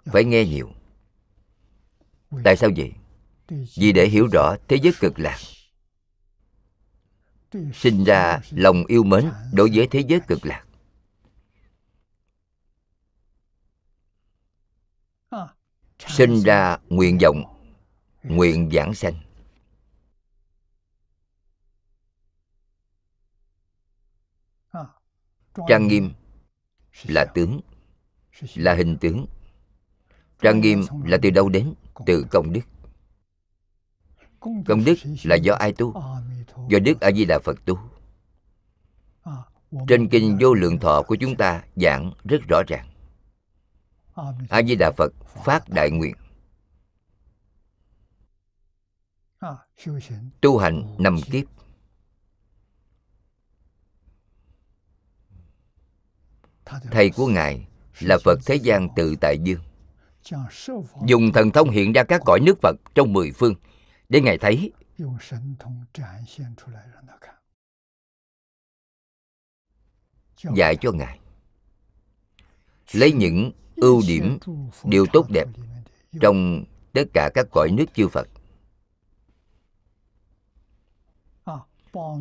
phải nghe nhiều. Tại sao vậy? Vì để hiểu rõ thế giới cực lạc sinh ra lòng yêu mến đối với thế giới cực lạc. Sinh ra nguyện vọng, nguyện giảng sanh. Trang nghiêm là tướng, là hình tướng. Trang nghiêm là từ đâu đến? Từ công đức công đức là do ai tu? Do đức a di đà phật tu. Trên kinh vô lượng thọ của chúng ta giảng rất rõ ràng. A di đà phật phát đại nguyện. Tu hành năm kiếp. Thầy của ngài là phật thế gian tự tại dương. Dùng thần thông hiện ra các cõi nước phật trong mười phương để ngài thấy. Dạy cho ngài. Lấy những ưu điểm điều tốt đẹp trong tất cả các cõi nước chư phật.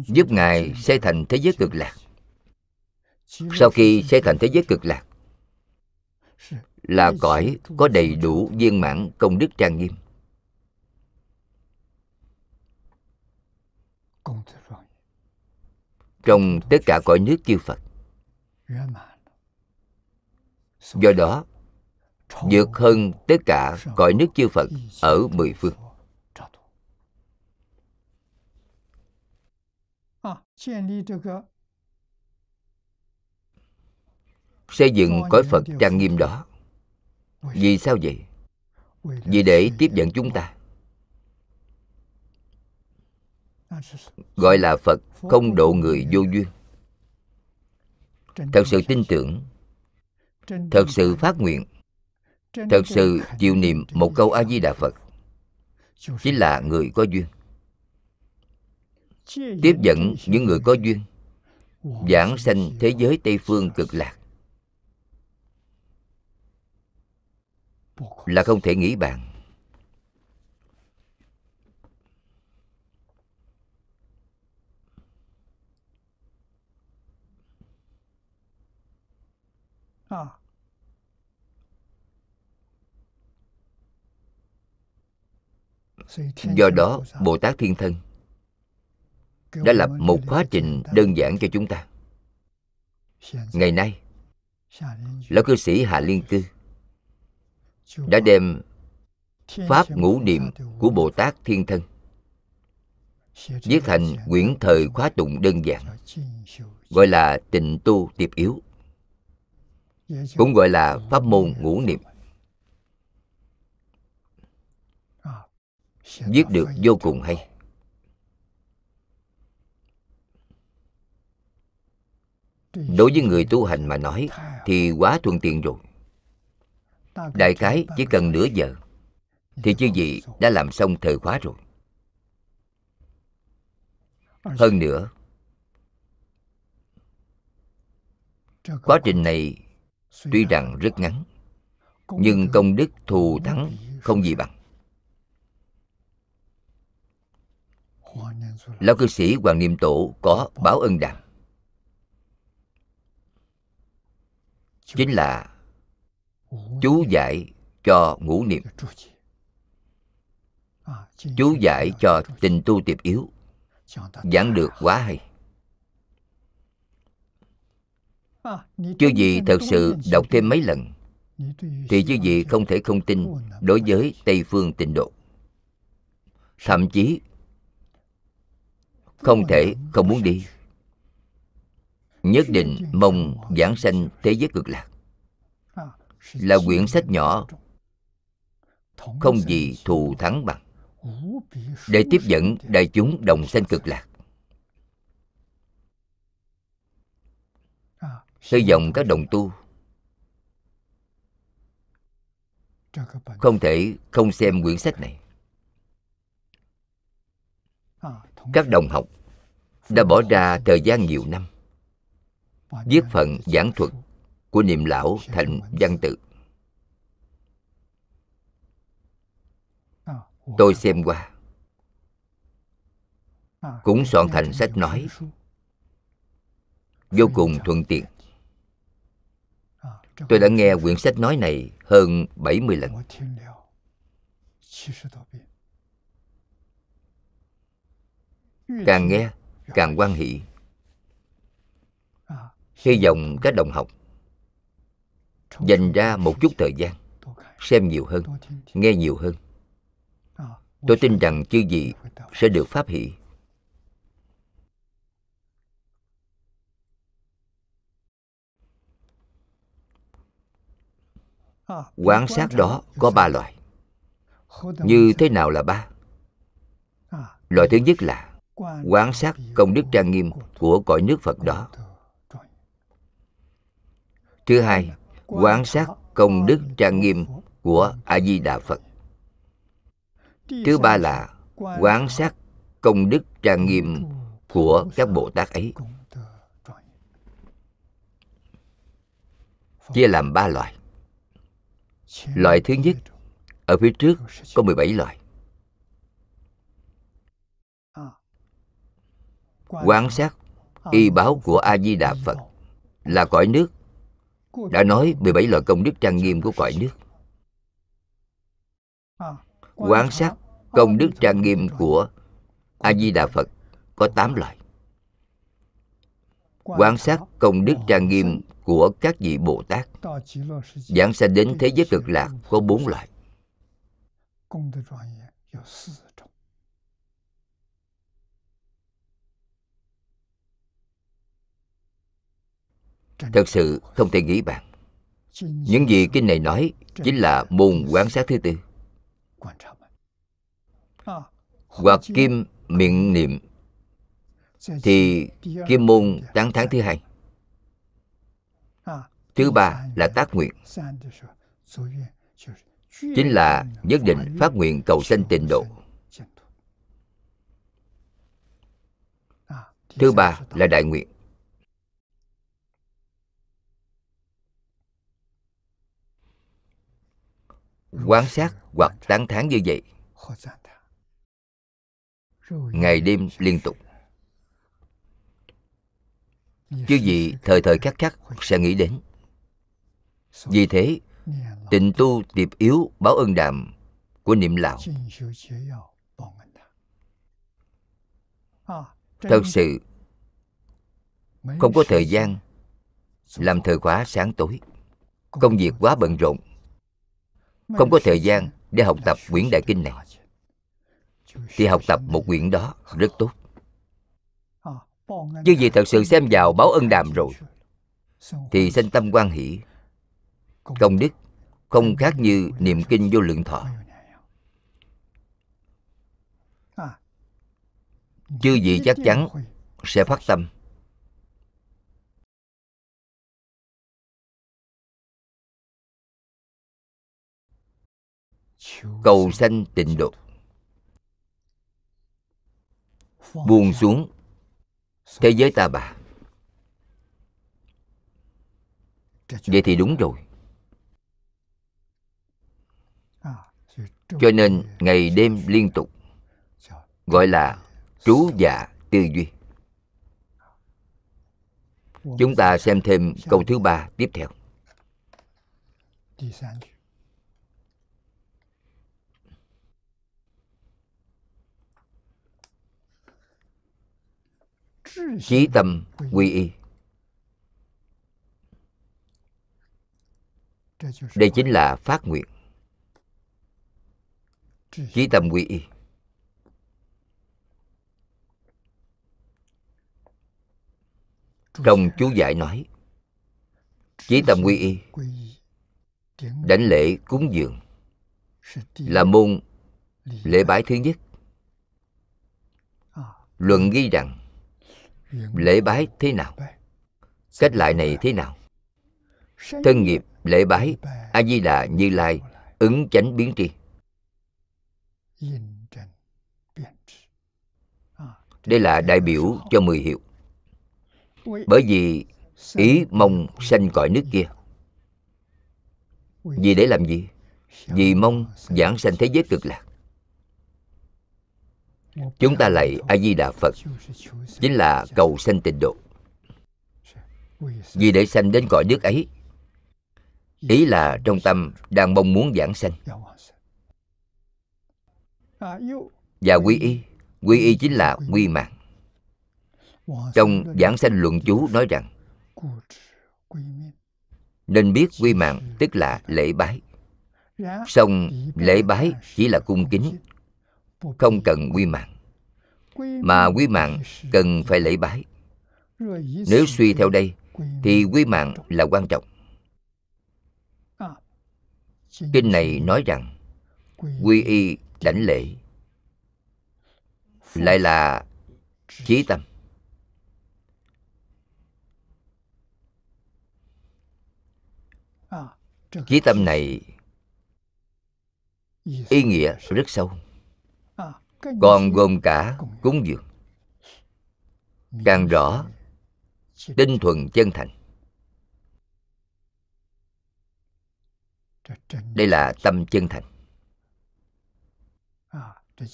Giúp ngài xây thành thế giới cực lạc. Sau khi xây thành thế giới cực lạc là cõi có đầy đủ viên mãn công đức trang nghiêm trong tất cả cõi nước chư phật. Do đó, vượt hơn tất cả cõi nước chư phật ở mười phương. Xây dựng cõi phật trang nghiêm đó. Vì sao vậy? Vì để tiếp dẫn chúng ta. Gọi là phật không độ người vô duyên. Thật sự tin tưởng, thật sự phát nguyện, thật sự chịu niệm một câu a di đà phật, chính là người có duyên. Tiếp dẫn những người có duyên, giảng sanh thế giới tây phương cực lạc. Là không thể nghĩ bàn. Do đó bồ tát thiên thân đã lập một quá trình đơn giản cho chúng ta. Ngày nay, lão cư sĩ hạ liên cư đã đem pháp ngũ niệm của bồ tát thiên thân viết thành quyển thời khóa tụng đơn giản, gọi là tịnh tu tiệp yếu, cũng gọi là pháp môn ngũ niệm. Viết được vô cùng hay? đối với người tu hành mà nói thì quá thuận tiện rồi. Đại khái chỉ cần nửa giờ thì chư vị đã làm xong thời khóa rồi. Hơn nữa quá trình này tuy rằng rất ngắn nhưng công đức thù thắng không gì bằng lão cư sĩ hoàng niệm tổ có báo ân đàm. Chính là chú giải cho ngũ niệm. Chú giải cho tình tu tiệp yếu. Giảng được quá hay. Chứ gì thật sự đọc thêm mấy lần, thì chứ gì không thể không tin đối với tây phương tịnh độ. Thậm chí không thể, không muốn đi. Nhất định mong giảng sanh thế giới cực lạc. Là quyển sách nhỏ, không gì thù thắng bằng. Để tiếp dẫn đại chúng đồng sanh cực lạc. Hy vọng các đồng tu. Không thể không xem quyển sách này. Các đồng học đã bỏ ra thời gian nhiều năm. Viết phần giảng thuật của niệm lão thành văn tự. Tôi xem qua. Cũng soạn thành sách nói. Vô cùng thuận tiện. Tôi đã nghe quyển sách nói này hơn 70 lần. Càng nghe, càng quan hỷ. Hy vọng các đồng học dành ra một chút thời gian xem nhiều hơn, nghe nhiều hơn. Tôi tin rằng chư vị sẽ được pháp hỷ. Quán sát đó có ba loại. Như thế nào là ba? Loại thứ nhất là quán sát công đức trang nghiêm của cõi nước phật đó. Thứ hai, quán sát công đức trang nghiêm của a di đà phật. Thứ ba là quán sát công đức trang nghiêm của các bồ tát ấy. Chia làm ba loại. Loại thứ nhất, ở phía trước có 17 loại. Quán sát y báo của a di đà phật là cõi nước. Đã nói 17 loại công đức trang nghiêm của cõi nước. Quán sát công đức trang nghiêm của a di đà phật có 8 loại. Quan sát công đức trang nghiêm của các vị bồ tát giảng sanh đến thế giới cực lạc có bốn loại. Thật sự không thể nghĩ bạn những gì kinh này nói chính là môn quan sát thứ tư. Hoặc kim miệng niệm, thì kim môn tán tháng thứ hai. Thứ ba là tác nguyện, chính là nhất định phát nguyện cầu sanh tịnh độ. Thứ ba là đại nguyện. Quan sát hoặc tán thán như vậy. Ngày đêm liên tục. Chứ gì thời thời khắc khắc sẽ nghĩ đến. Vì thế, tịnh tu tiệp yếu báo ân đàm của niệm lão. Thật sự, không có thời gian làm thời khóa sáng tối. Công việc quá bận rộn không có thời gian để học tập quyển đại kinh này. thì học tập một quyển đó rất tốt. Chứ vì thật sự xem vào báo ân đàm rồi thì sanh tâm quan hỷ. Công đức không khác như niệm kinh vô lượng thọ. chư vị chắc chắn sẽ phát tâm cầu sanh tịnh độ. Buông xuống thế giới ta bà. Vậy thì đúng rồi. Cho nên ngày đêm liên tục gọi là trú dạ tư duy. Chúng ta xem thêm câu thứ ba tiếp theo. Chí tâm quy y. Đây chính là phát nguyện. Chí tâm quy y. Trong chú giải nói chí tâm quy y đảnh lễ cúng dường là môn lễ bái thứ nhất. Luận ghi rằng lễ bái thế nào? Cách lại này thế nào? Thân nghiệp lễ bái a di đà như lai ứng chánh biến tri. Đây là đại biểu cho mười hiệu. Bởi vì ý mong sanh cõi nước kia. Vì để làm gì? Vì mong giảng sanh thế giới cực lạc chúng ta lạy a di đà phật, chính là cầu sanh tịnh độ. Vì để sanh đến cõi nước ấy, ý là trong tâm đang mong muốn giảng sanh. Và quy y quy y chính là quy mạng. Trong giảng sanh luận chú nói rằng, nên biết quy mạng tức là lễ bái. Song lễ bái chỉ là cung kính không cần quy mạng. Mà quy mạng cần phải lễ bái. Nếu suy theo đây, thì quy mạng là quan trọng. Kinh này nói rằng, quy y đảnh lễ, lại là chí tâm. Chí tâm này ý nghĩa rất sâu còn gồm cả cúng dường. Càng rõ tinh thuần chân thành. Đây là tâm chân thành.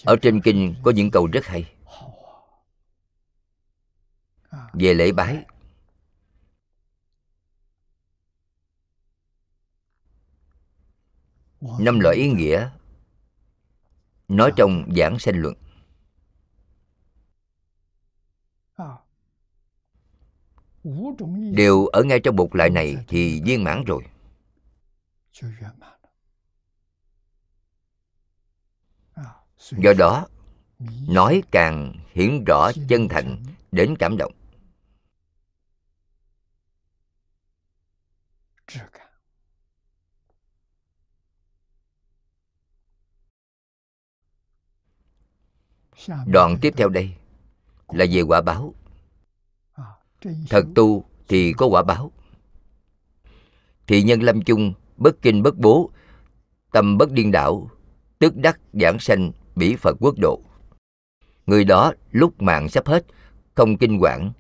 Ở trên kinh có những câu rất hay. Về lễ bái. năm loại ý nghĩa nói trong giảng sanh luận. Đều ở ngay trong một loại này thì viên mãn rồi. Do đó, nói càng hiển rõ chân thành đến cảm động. Đoạn tiếp theo đây là về quả báo. Thật tu thì có quả báo. Thị nhân lâm chung bất kinh bất bố, tâm bất điên đảo tức đắc giảng sanh bỉ phật quốc độ. Người đó lúc mạng sắp hết, không kinh quản,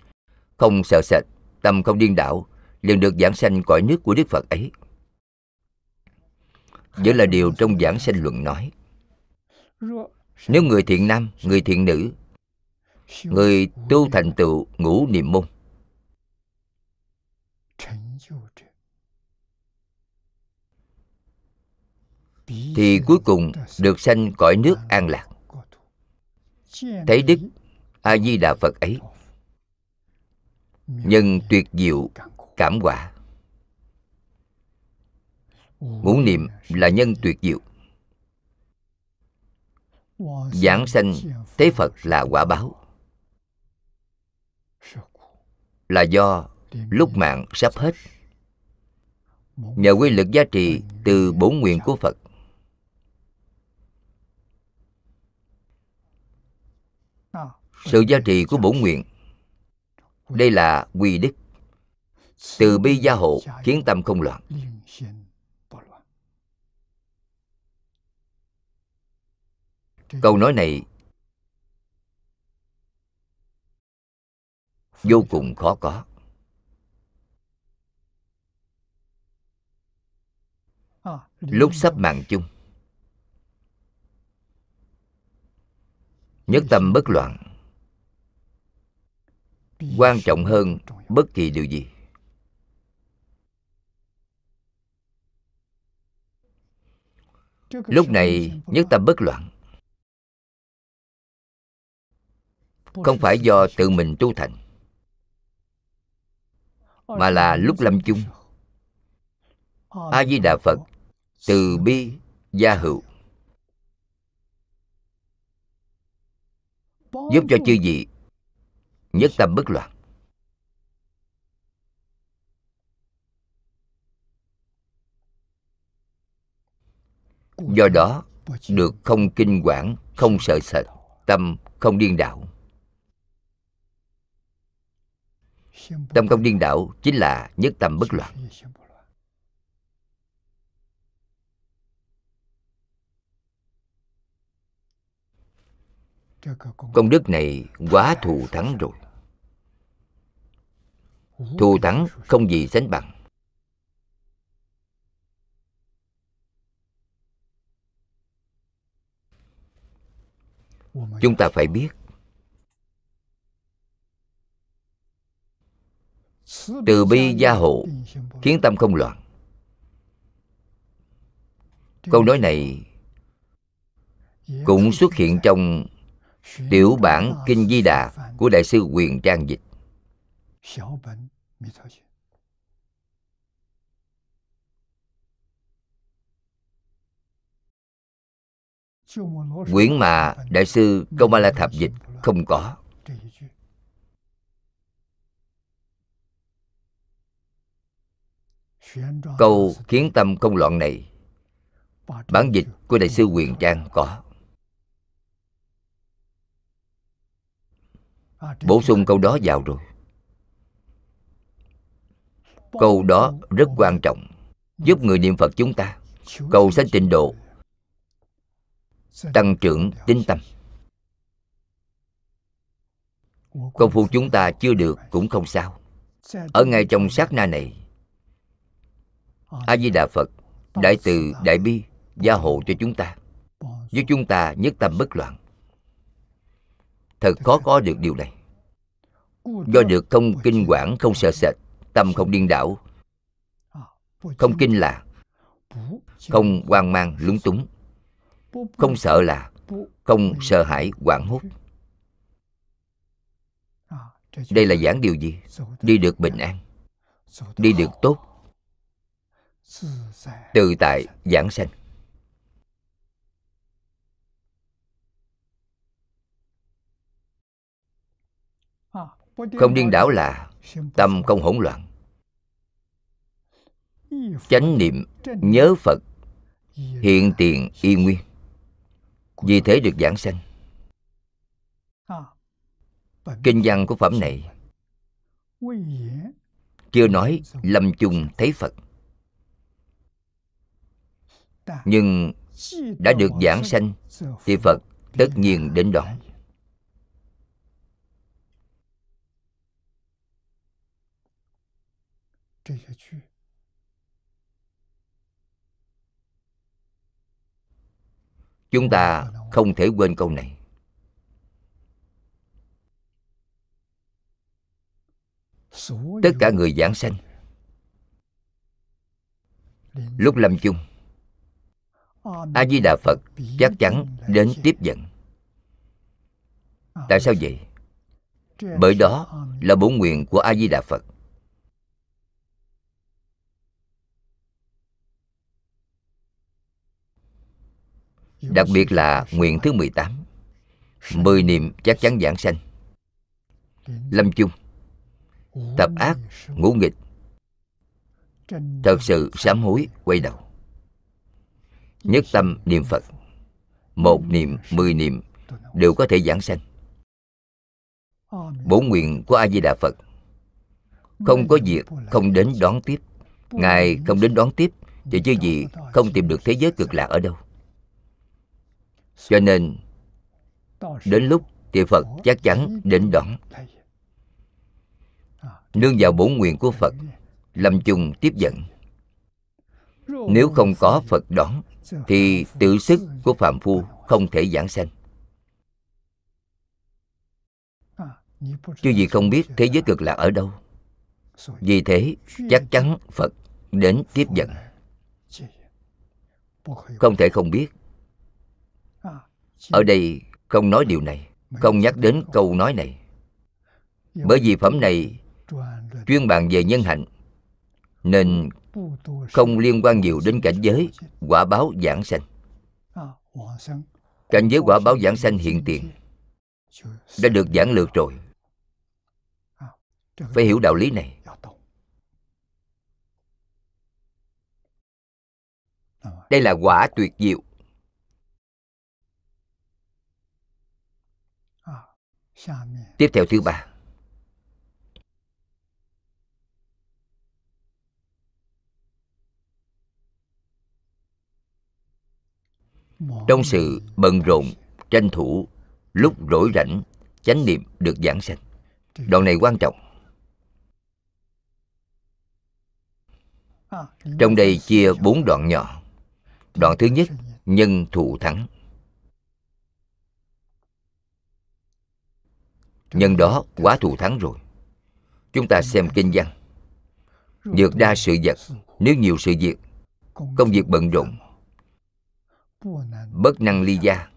không sợ sệt, tâm không điên đảo, liền được giảng sanh cõi nước của đức phật ấy. Vẫn là điều trong giảng sanh luận nói nếu người thiện nam, người thiện nữ, người tu thành tựu ngũ niệm môn. Thì cuối cùng được sanh cõi nước an lạc. Thấy đức a di đà phật ấy, nhân tuyệt diệu cảm quả. Ngũ niệm là nhân tuyệt diệu giảng sanh thế phật là quả báo. Là do lúc mạng sắp hết. Nhờ quy lực giá trị từ bổn nguyện của phật. Sự giá trị của bổn nguyện. Đây là quy đức. Từ bi gia hộ khiến tâm không loạn. Câu nói này vô cùng khó có. Lúc sắp mạng chung nhất tâm bất loạn quan trọng hơn bất kỳ điều gì. Lúc này nhất tâm bất loạn không phải do tự mình tu thành, mà là lúc lâm chung. A di đà phật, từ bi, gia hữu, giúp cho chư vị nhất tâm bất loạn. Do đó, được không kinh quản, không sợ sệt tâm, không điên đảo. Tâm không điên đảo chính là nhất tâm bất loạn. Công đức này quá thù thắng rồi. Thù thắng không gì sánh bằng. Chúng ta phải biết từ bi gia hộ, khiến tâm không loạn. Câu nói này cũng xuất hiện trong tiểu bản kinh di đà của đại sư quyền trang dịch. Quyển mà đại sư công la thập dịch không có. Câu khiến tâm không loạn này, bản dịch của đại sư quyền trang có. Bổ sung câu đó vào rồi. Câu đó rất quan trọng, giúp người niệm phật chúng ta. Cầu sanh tịnh độ, tăng trưởng tính tâm. Công phu chúng ta chưa được cũng không sao. Ở ngay trong sát na này a di đà phật, đại từ đại bi, gia hộ cho chúng ta. Giúp chúng ta nhất tâm bất loạn. Thật khó có được điều này. Do được không kinh quản, không sợ sệt, tâm không điên đảo. Không kinh là, không hoang mang, lúng túng. Không sợ là, không sợ hãi, hoảng hốt. Đây là giảng điều gì? Đi được bình an. Đi được tốt tự tại giảng sanh. Không điên đảo là tâm không hỗn loạn. Chánh niệm nhớ phật hiện tiền y nguyên. Vì thế được giảng sanh. Kinh văn của phẩm này chưa nói lâm chung thấy phật nhưng đã được giảng sanh thì phật tất nhiên đến đón chúng ta không thể quên câu này. Tất cả người giảng sanh lúc lâm chung a di đà phật chắc chắn đến tiếp dẫn. Tại sao vậy? Bởi đó là bổn nguyện của a di đà phật. Đặc biệt là nguyện thứ 18 Mười niệm chắc chắn giảng sanh. Lâm chung Tập ác, ngũ nghịch Thật sự sám hối, quay đầu. Nhất tâm niệm Phật. Một niệm, mười niệm Đều có thể giảng sanh. Bổ nguyện của A-di-đà Phật. Không có việc không đến đón tiếp. Ngài không đến đón tiếp Thì chứ gì không tìm được thế giới cực lạc ở đâu. Cho nên đến lúc thì phật chắc chắn đến đón. Nương vào bổn nguyện của phật lâm chung tiếp dẫn nếu không có phật đón, thì tự sức của phạm phu không thể giảng sanh. Chứ gì không biết thế giới cực lạc ở đâu, vì thế chắc chắn phật đến tiếp dẫn. Không thể không biết. Ở đây không nói điều này, không nhắc đến câu nói này. Bởi vì phẩm này chuyên bàn về nhân hạnh, nên không liên quan nhiều đến cảnh giới quả báo giảng sanh. Cảnh giới quả báo giảng sanh hiện tiền đã được giảng lược rồi. Phải hiểu đạo lý này. Đây là quả tuyệt diệu. Tiếp theo thứ ba. Trong sự bận rộn tranh thủ lúc rỗi rảnh chánh niệm được giảng sanh. Đoạn này quan trọng. Trong đây chia bốn đoạn nhỏ. Đoạn thứ nhất nhân thụ thắng. Nhân đó quá thù thắng rồi. Chúng ta xem kinh văn. vượt đa sự vật nếu nhiều sự việc công việc bận rộn bất năng ly gia.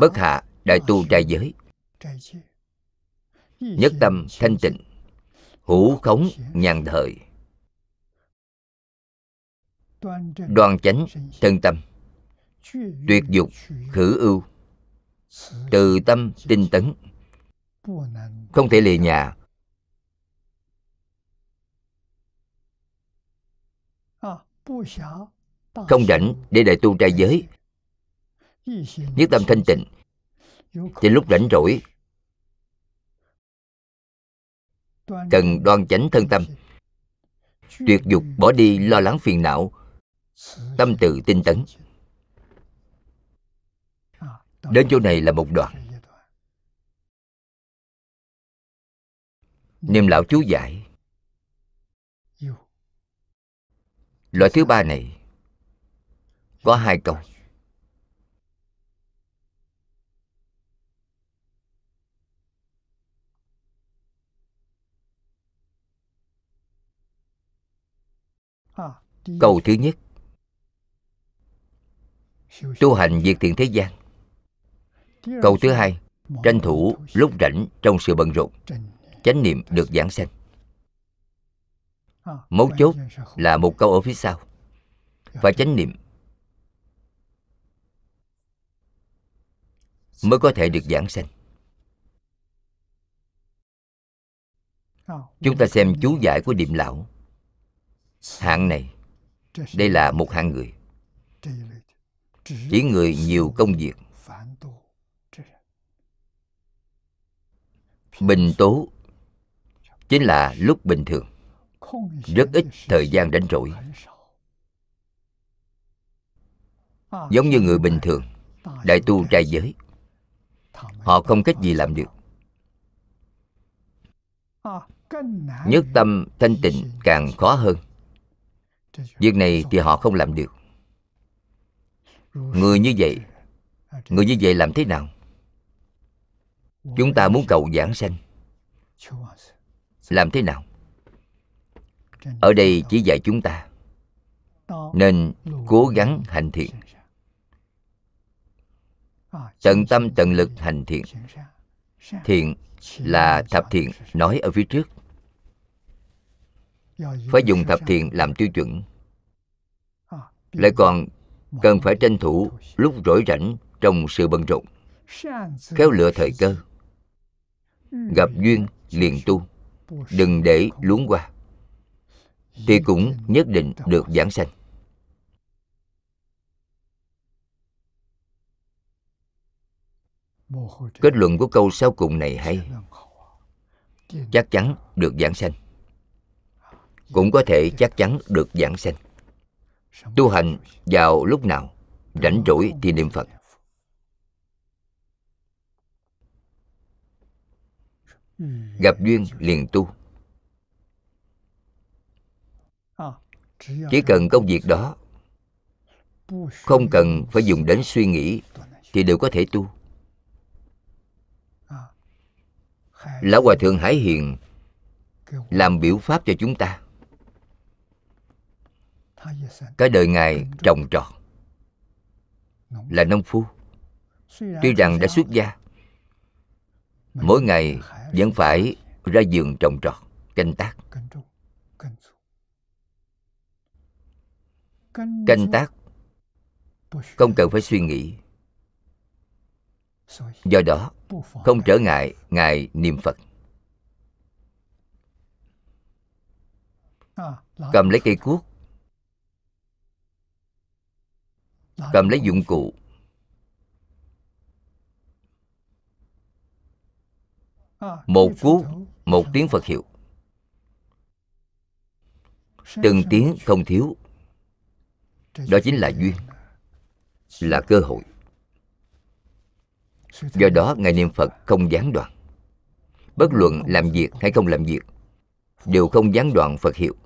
Bất hạ, đại tu trai giới. Nhất tâm thanh tịnh, hữu khống nhàn thời. Đoan chánh thân tâm, tuyệt dục khử ưu. Từ tâm tinh tấn, không thể lìa nhà. Không rảnh để đại tu trai giới. Nhất tâm thanh tịnh. Thì lúc rảnh rỗi, cần đoan chánh thân tâm. Tuyệt dục bỏ đi lo lắng phiền não, tâm từ tinh tấn. Đến chỗ này là một đoạn. Niệm lão chú giải. Loại thứ ba này có hai câu. Câu thứ nhất. Tu hành diệt thiện thế gian. Câu thứ hai. Tranh thủ lúc rảnh trong sự bận rộn. Chánh niệm được giảng sanh mấu chốt là một câu ở phía sau. Phải chánh niệm mới có thể được giảng sanh. Chúng ta xem chú giải của điềm lão. Hạng này, đây là một hạng người. Chỉ người nhiều công việc. Bình tố chính là lúc bình thường rất ít thời gian đánh rỗi giống như người bình thường, đại tu trai giới. Họ không cách gì làm được. Nhất tâm thanh tịnh càng khó hơn. Việc này thì họ không làm được. Người như vậy, người như vậy làm thế nào? Chúng ta muốn cầu giảng sanh. Làm thế nào? Ở đây chỉ dạy chúng ta. Nên cố gắng hành thiện. Tận tâm tận lực hành thiện. Thiện là thập thiện nói ở phía trước. Phải dùng thập thiện làm tiêu chuẩn. Lại còn cần phải tranh thủ lúc rỗi rảnh trong sự bận rộn, khéo lựa thời cơ. Gặp duyên liền tu, đừng để luống qua thì cũng nhất định được giảng sanh. Kết luận của câu sau cùng này hay. Chắc chắn được giảng sanh. Cũng có thể chắc chắn được giảng sanh. Tu hành vào lúc nào, rảnh rỗi thì niệm phật. Gặp duyên liền tu. Chỉ cần công việc đó, không cần phải dùng đến suy nghĩ thì đều có thể tu. Lão hòa thượng hải hiền làm biểu pháp cho chúng ta. Cái đời ngài trồng trọt là nông phu. Tuy rằng đã xuất gia, mỗi ngày vẫn phải ra giường trồng trọt, canh tác canh tác. Không cần phải suy nghĩ. Do đó không trở ngại ngài niệm phật. Cầm lấy cây cuốc. Cầm lấy dụng cụ. Một cuốc một tiếng phật hiệu. Từng tiếng không thiếu đó chính là duyên, là cơ hội. Do đó, ngài niệm phật không gián đoạn. Bất luận làm việc hay không làm việc, đều không gián đoạn phật hiệu.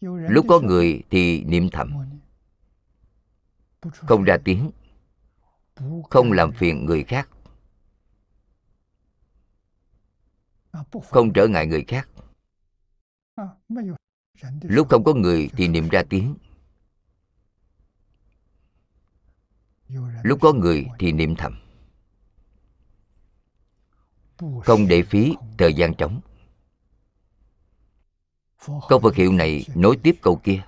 Lúc có người thì niệm thầm. Không ra tiếng, không làm phiền người khác. Không trở ngại người khác lúc không có người thì niệm ra tiếng. Lúc có người thì niệm thầm. Không để phí thời gian trống. Câu phật hiệu này nối tiếp câu kia.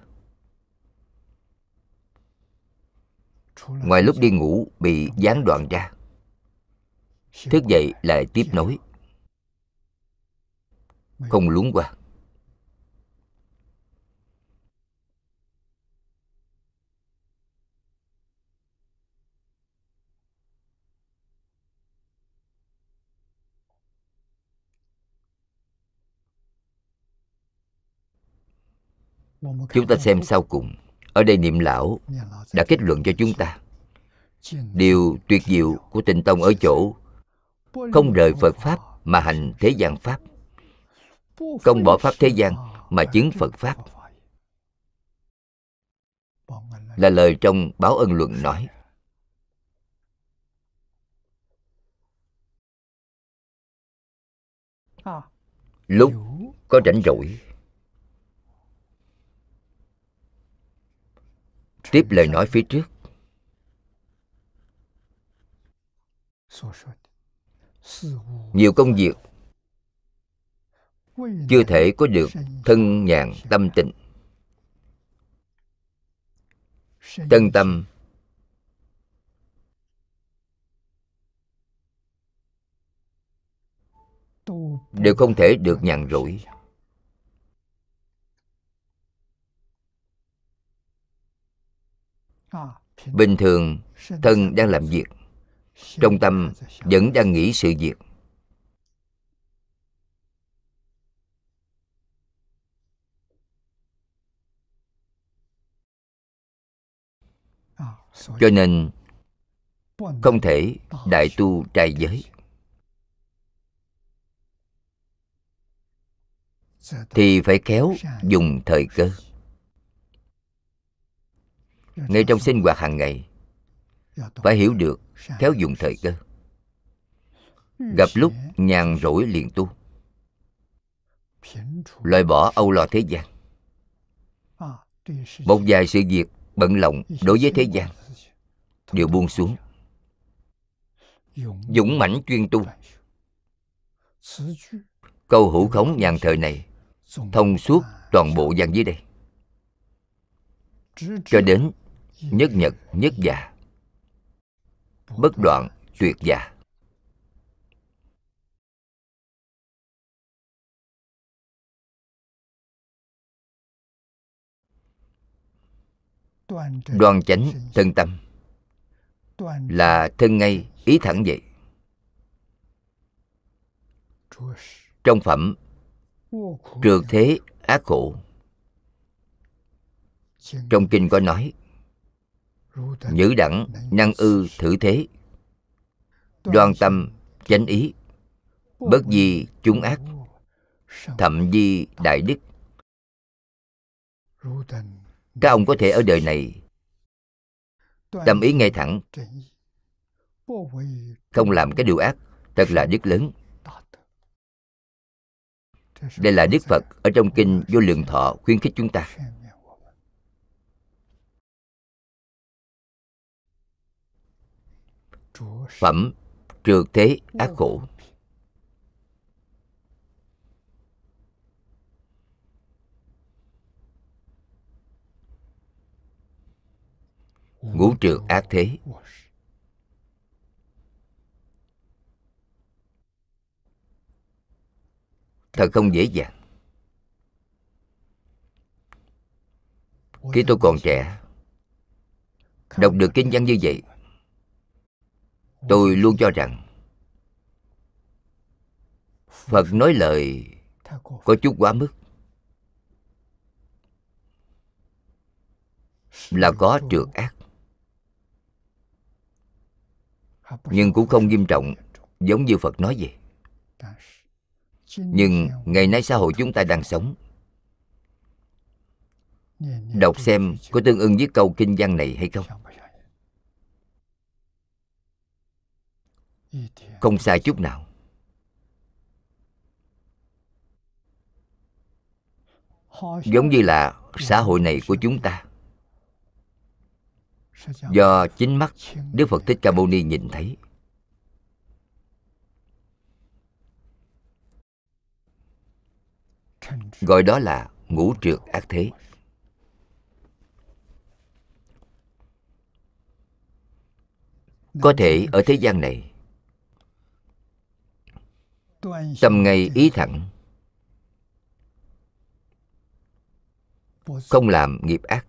Ngoài lúc đi ngủ bị gián đoạn ra, thức dậy lại tiếp nối. Không luống qua. Chúng ta xem sau cùng. Ở đây niệm lão đã kết luận cho chúng ta. Điều tuyệt diệu của tịnh tông ở chỗ không rời phật pháp mà hành thế gian pháp. Không bỏ pháp thế gian mà chứng phật pháp. Là lời trong báo ân luận nói. Lúc có rảnh rỗi tiếp lời nói phía trước. Nhiều công việc chưa thể có được thân nhàn tâm tịnh. Chân tâm đều không thể được nhàn rỗi. Bình thường thân đang làm việc trong tâm vẫn đang nghĩ sự việc. Cho nên không thể đại tu trai giới. Thì phải khéo dùng thời cơ ngay trong sinh hoạt hàng ngày phải hiểu được khéo dùng thời cơ. Gặp lúc nhàn rỗi liền tu. Loại bỏ âu lo thế gian. Một vài sự việc bận lòng đối với thế gian đều buông xuống. Dũng mãnh chuyên tu. Câu hữu khống nhàn thời này thông suốt toàn bộ gian dưới đây cho đến nhất nhật nhất già bất đoạn, tuyệt già đoan chánh thân tâm là thân ngay ý thẳng vậy. Trong phẩm, trượt thế ác khổ trong kinh có nói nhữ đẳng năng ư thử thế. Đoan tâm chánh ý. Bất di chúng ác. thậm di đại đức. Các ông có thể ở đời này tâm ý ngay thẳng. không làm cái điều ác thật là đức lớn. Đây là đức phật ở trong kinh vô lượng thọ khuyến khích chúng ta phẩm trược thế ác khổ. Ngũ trược ác thế. Thật không dễ dàng. Khi tôi còn trẻ, đọc được kinh văn như vậy tôi luôn cho rằng phật nói lời có chút quá mức. Là có trượt ác. Nhưng cũng không nghiêm trọng giống như phật nói vậy. Nhưng ngày nay xã hội chúng ta đang sống. Đọc xem có tương ưng với câu kinh văn này hay không? Không sai chút nào. Giống như là xã hội này của chúng ta. Do chính mắt đức phật thích ca mâu ni nhìn thấy. Gọi đó là ngũ trượt ác thế. Có thể ở thế gian này tâm ngay ý thẳng. Không làm nghiệp ác.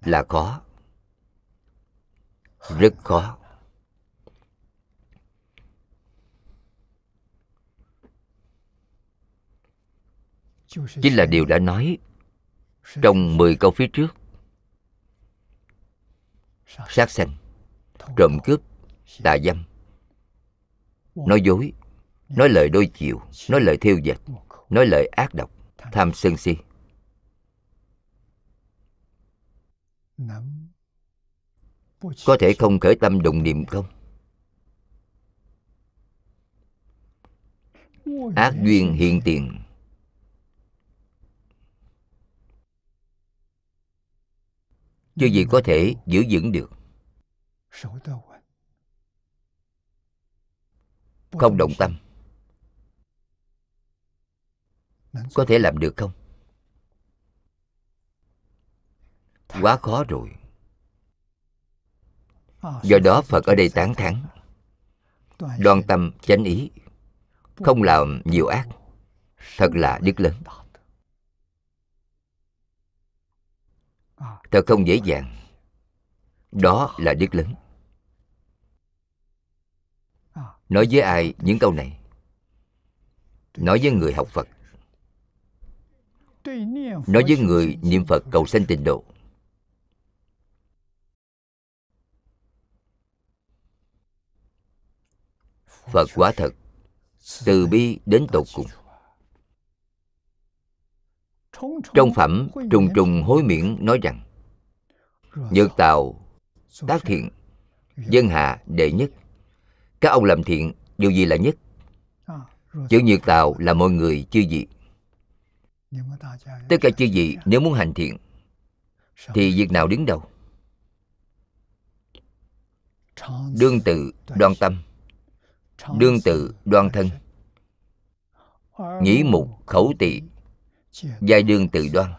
Là khó rất khó. Chính là điều đã nói trong 10 câu phía trước. Sát sanh, trộm cướp, tà dâm nói dối, nói lời đôi chiều, nói lời thiêu dệt, nói lời ác độc, tham sân si. Có thể không khởi tâm động niệm không? Ác duyên hiện tiền. Chưa gì có thể giữ vững được không động tâm. Có thể làm được không? Quá khó rồi. Do đó phật ở đây tán thán. Đoan tâm chánh ý. Không làm nhiều ác. Thật là đức lớn. Thật không dễ dàng. Đó là đức lớn nói với ai những câu này? Nói với người học phật. Nói với người niệm phật cầu sanh tịnh độ. Phật quả thật, từ bi đến tột cùng. Trong phẩm trùng trùng hối miễn nói rằng nhược tào tác thiện, dân hạ đệ nhất các ông làm thiện điều gì là nhất? Chữ nhược tào là mọi người chư vị. Tất cả chư vị nếu muốn hành thiện thì việc nào đứng đầu? Đương tự đoan tâm. Đương tự đoan thân. Nhĩ mục khẩu tỳ. Giai đương tự đoan.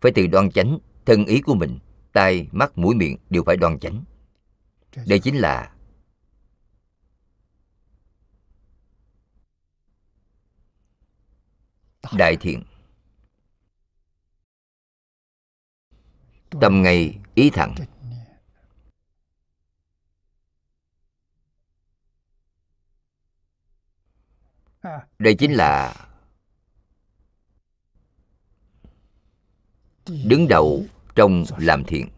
Phải tự đoan chánh thân ý của mình tai mắt mũi miệng đều phải đoan chánh. Đây chính là đại thiện. Tâm ngay ý thẳng đây chính là đứng đầu trong làm thiện.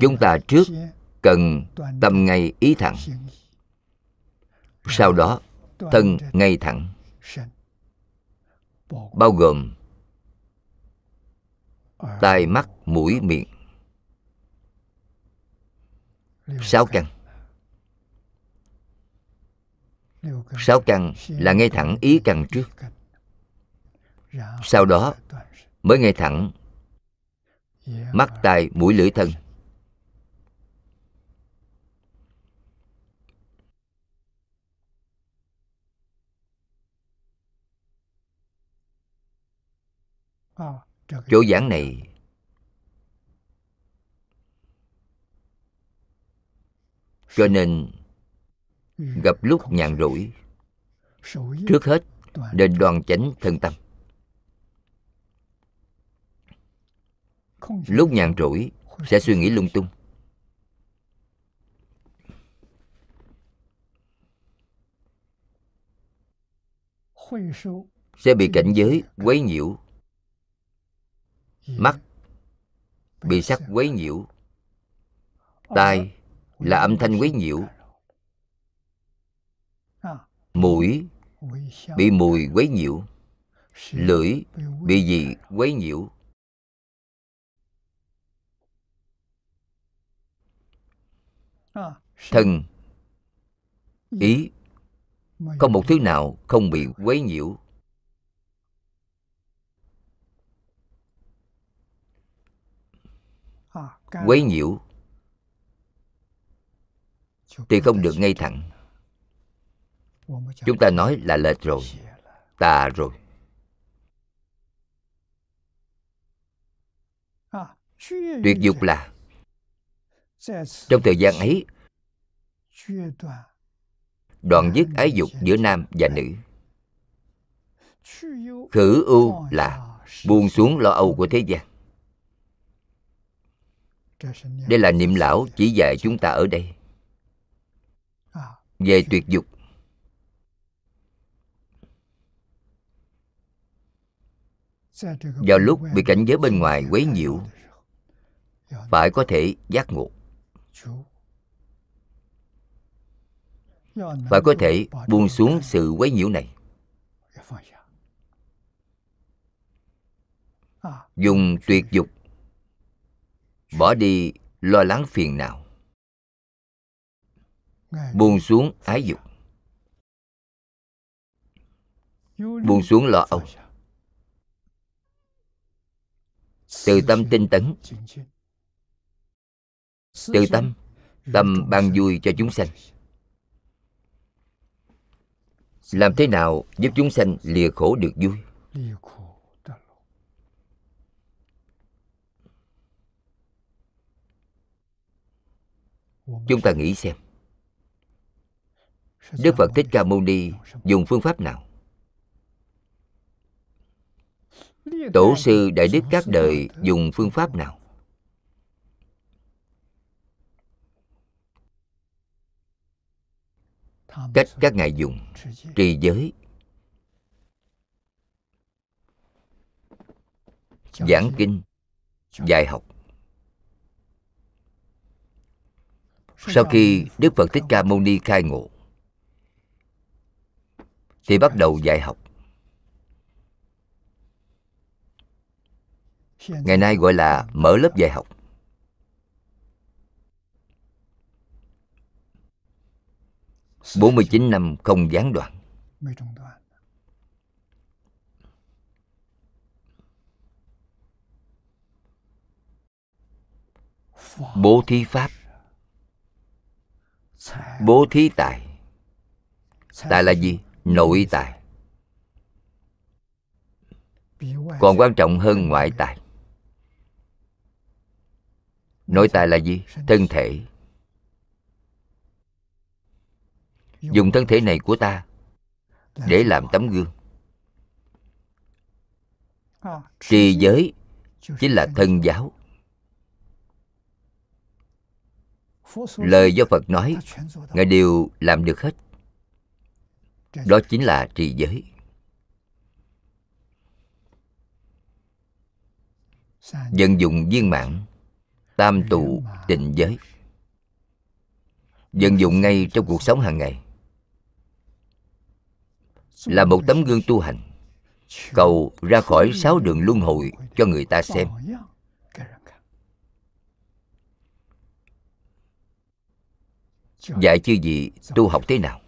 Chúng ta trước cần tâm ngay ý thẳng sau đó, thân ngay thẳng. Bao gồm tai mắt, mũi, miệng. Sáu căn. Sáu căn là ngay thẳng ý căn trước. Sau đó, mới ngay thẳng. Mắt, tai, mũi, lưỡi, thân. Chỗ giảng này cho nên gặp lúc nhàn rỗi. Trước hết nên đoan chánh thân tâm. Lúc nhàn rỗi sẽ suy nghĩ lung tung. Sẽ bị cảnh giới quấy nhiễu mắt bị sắc quấy nhiễu. Tai là âm thanh quấy nhiễu. mũi bị mùi quấy nhiễu. Lưỡi bị gì quấy nhiễu. Thân ý không một thứ nào không bị quấy nhiễu quấy nhiễu thì không được ngay thẳng. Chúng ta nói là lệch rồi tà rồi. Tuyệt dục là trong thời gian ấy đoạn dứt ái dục giữa nam và nữ. Khử ưu là buông xuống lo âu của thế gian đây là niệm lão chỉ dạy chúng ta ở đây. Về tuyệt dục. Vào lúc bị cảnh giới bên ngoài quấy nhiễu phải có thể giác ngộ. Phải có thể buông xuống sự quấy nhiễu này. Dùng tuyệt dục bỏ đi lo lắng phiền não. Buông xuống ái dục. Buông xuống lo âu. Từ tâm tinh tấn. Từ tâm tâm ban vui cho chúng sanh. Làm thế nào giúp chúng sanh lìa khổ được vui? Chúng ta nghĩ xem. Đức phật thích ca mâu ni dùng phương pháp nào? Tổ sư đại đức các đời dùng phương pháp nào? Cách các ngài dùng, trì giới. Giảng kinh, dạy học. Sau khi đức phật thích ca mâu ni khai ngộ thì bắt đầu dạy học. Ngày nay gọi là mở lớp dạy học. Bốn mươi chín năm không gián đoạn. Bố thí pháp bố thí tài. Tài là gì? Nội tài. Còn quan trọng hơn ngoại tài. Nội tài là gì? Thân thể. Dùng thân thể này của ta để làm tấm gương. Trì giới chính là thân giáo. Lời do phật nói ngài đều làm được hết. Đó chính là trì giới. Vận dụng viên mãn tam tụ tịnh giới. Vận dụng ngay trong cuộc sống hàng ngày. Là một tấm gương tu hành. Cầu ra khỏi sáu đường luân hồi cho người ta xem dạy chư gì tu học thế nào?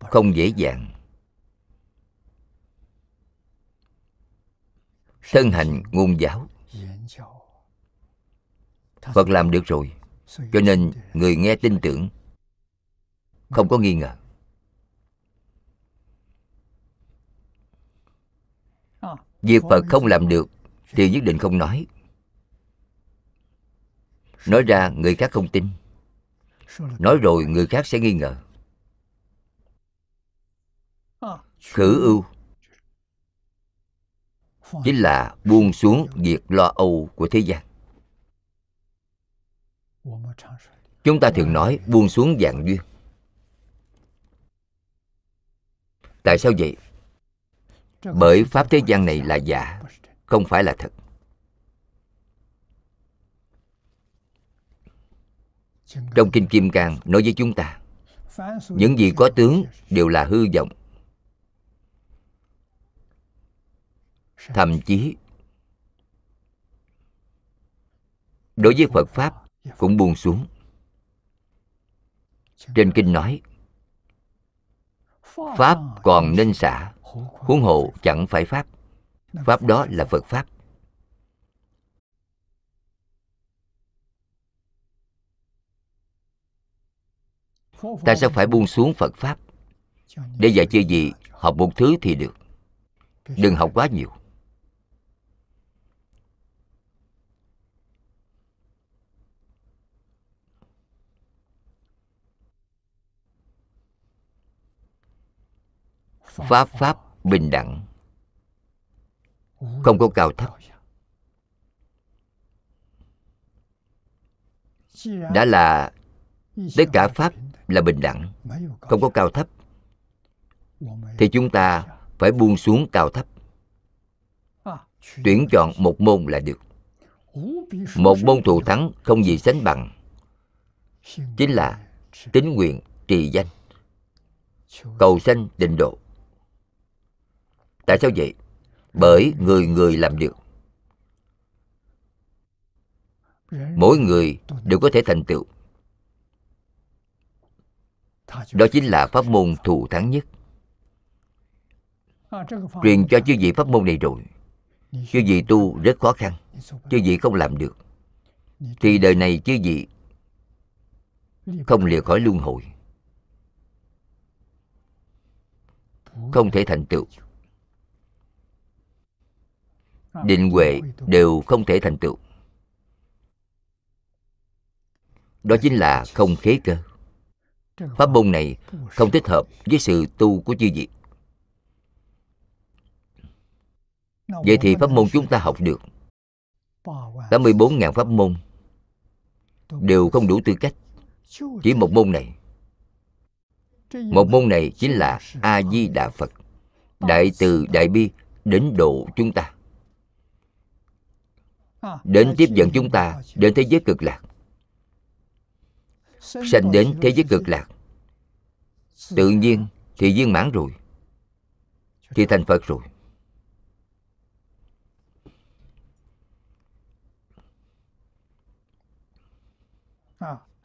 Không dễ dàng. Thân hành ngôn giáo. Phật làm được rồi, cho nên người nghe tin tưởng, không có nghi ngờ. Việc phật không làm được thì nhất định không nói nói ra, người khác không tin. Nói rồi, người khác sẽ nghi ngờ. Khử ưu. Chính là buông xuống việc lo âu của thế gian. Chúng ta thường nói buông xuống dạng duyên. Tại sao vậy? Bởi pháp thế gian này là giả, không phải là thật. Trong kinh kim cang nói với chúng ta, những gì có tướng đều là hư vọng. Thậm chí, đối với phật pháp cũng buông xuống. Trên kinh nói, pháp còn nên xả, huống hộ chẳng phải pháp. Pháp đó là phật pháp. Ta sẽ phải buông xuống phật pháp. Để dạy chơi gì, học một thứ thì được. Đừng học quá nhiều. Pháp pháp bình đẳng. Không có cao thấp. Đã là tất cả pháp là bình đẳng không có cao thấp. Thì chúng ta phải buông xuống cao thấp. Tuyển chọn một môn là được. Một môn thù thắng không gì sánh bằng. Chính là tín nguyện trì danh. Cầu sanh định độ. Tại sao vậy? Bởi người người làm được. Mỗi người đều có thể thành tựu đó chính là pháp môn thù thắng nhất. Truyền cho chư vị pháp môn này rồi. Chư vị tu rất khó khăn. Chư vị không làm được. Thì đời này chư vị không lìa khỏi luân hồi. Không thể thành tựu. Định huệ đều không thể thành tựu. Đó chính là không khế cơ pháp môn này không thích hợp với sự tu của chư vị. Vậy thì pháp môn chúng ta học được. 84.000 pháp môn đều không đủ tư cách. Chỉ một môn này. Một môn này chính là a di đà phật, đại từ đại bi đến độ chúng ta. Đến tiếp dẫn chúng ta đến thế giới cực lạc sanh đến thế giới cực lạc. Tự nhiên thì viên mãn rồi thì thành phật rồi.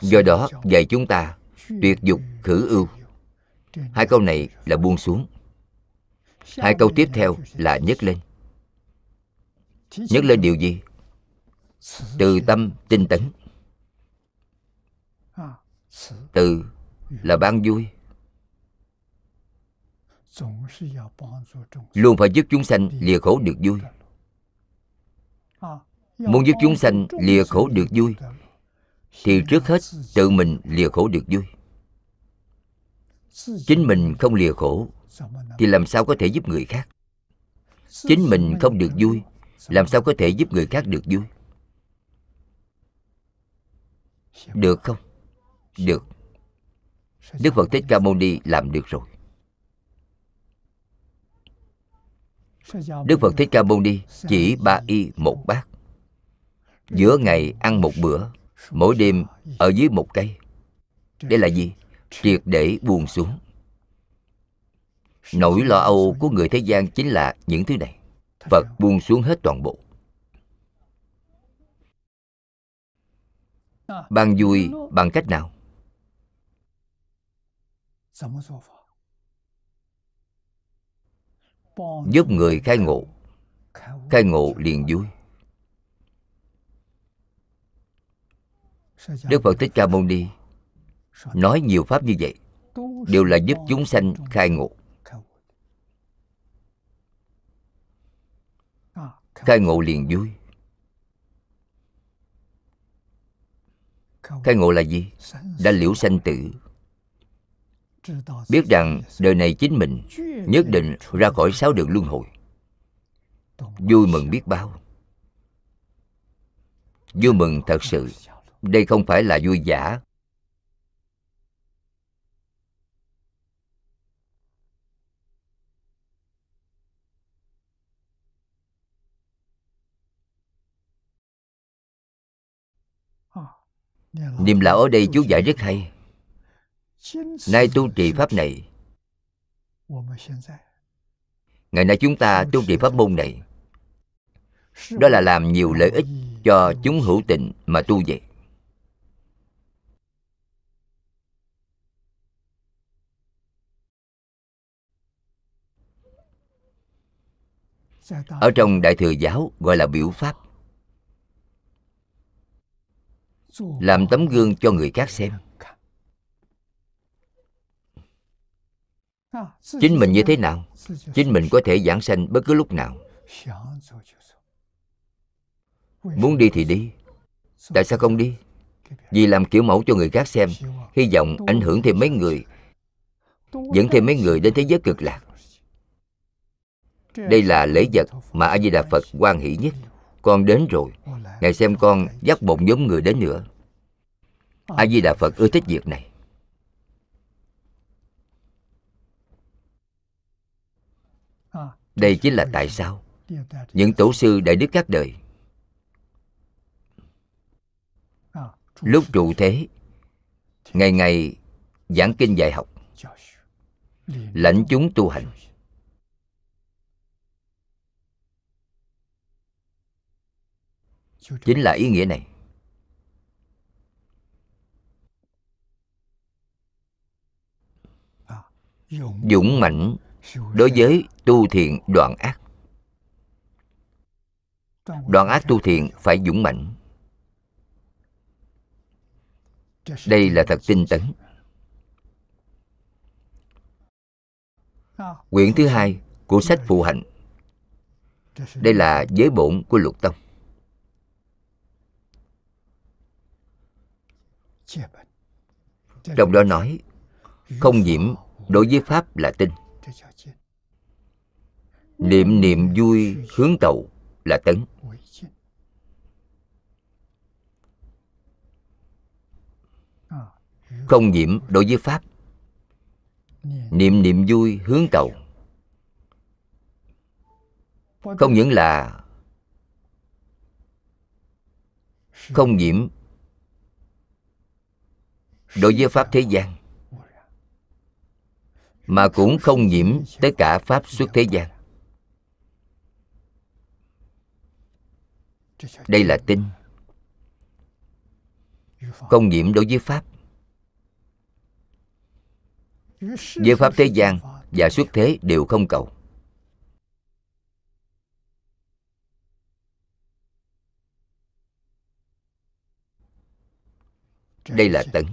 Do đó dạy chúng ta tuyệt dục khử ưu. Hai câu này là buông xuống. Hai câu tiếp theo là nhấc lên. Nhấc lên điều gì? Từ tâm tinh tấn từ là ban vui. Luôn phải giúp chúng sanh, lìa khổ được vui. Muốn giúp chúng sanh, lìa khổ được vui, thì trước hết tự mình lìa khổ được vui. Chính mình không lìa khổ, thì làm sao có thể giúp người khác? Chính mình không được vui, làm sao có thể giúp người khác được vui? Được không? Được. Đức phật thích ca mâu ni làm được rồi. Đức phật thích ca mâu ni chỉ ba y một bát. Giữa ngày ăn một bữa, mỗi đêm ở dưới một cây. Đây là gì? Triệt để buông xuống. Nỗi lo âu của người thế gian chính là những thứ này. Phật buông xuống hết toàn bộ. Ban vui bằng cách nào? Giúp người khai ngộ. Khai ngộ liền vui. Đức phật thích ca mâu ni nói nhiều pháp như vậy, đều là giúp chúng sanh khai ngộ. Khai ngộ liền vui. Khai ngộ là gì? Đã liễu sanh tử biết rằng đời này chính mình nhất định ra khỏi sáu đường luân hồi. Vui mừng biết bao. Vui mừng thật sự. Đây không phải là vui giả Niềm lão ở đây chú giải rất hay nay tu trì pháp này. Ngày nay chúng ta tu trì pháp môn này. Đó là làm nhiều lợi ích cho chúng hữu tình mà tu vậy ở trong đại thừa giáo gọi là biểu pháp. Làm tấm gương cho người khác xem. Chính mình như thế nào? Chính mình có thể giảng sanh bất cứ lúc nào. Muốn đi thì đi. Tại sao không đi? Vì làm kiểu mẫu cho người khác xem. Hy vọng ảnh hưởng thêm mấy người. Dẫn thêm mấy người đến thế giới cực lạc. Đây là lễ vật mà a di đà phật quan hỷ nhất. Con đến rồi. Ngài xem con dắt một nhóm người đến nữa. A di đà phật ưa thích việc này. Đây chính là tại sao những tổ sư đại đức các đời lúc trụ thế, ngày ngày giảng kinh dạy học, lãnh chúng tu hành. Chính là ý nghĩa này. Dũng mãnh đối với tu thiện đoạn ác đoạn ác tu thiện phải dũng mãnh. Đây là thật tinh tấn. Quyển thứ hai của sách phụ hạnh đây là giới bổn của lục tông. Trong đó nói, không nhiễm đối với pháp là tinh niệm niệm vui hướng tậu là tấn. Không nhiễm đối với pháp. Niệm. Niệm vui hướng tậu không những là không nhiễm đối với pháp thế gian mà cũng không nhiễm tất cả pháp xuất thế gian. Đây là tin. không nhiễm đối với pháp. Với pháp thế gian và xuất thế đều không cầu. Đây là tấn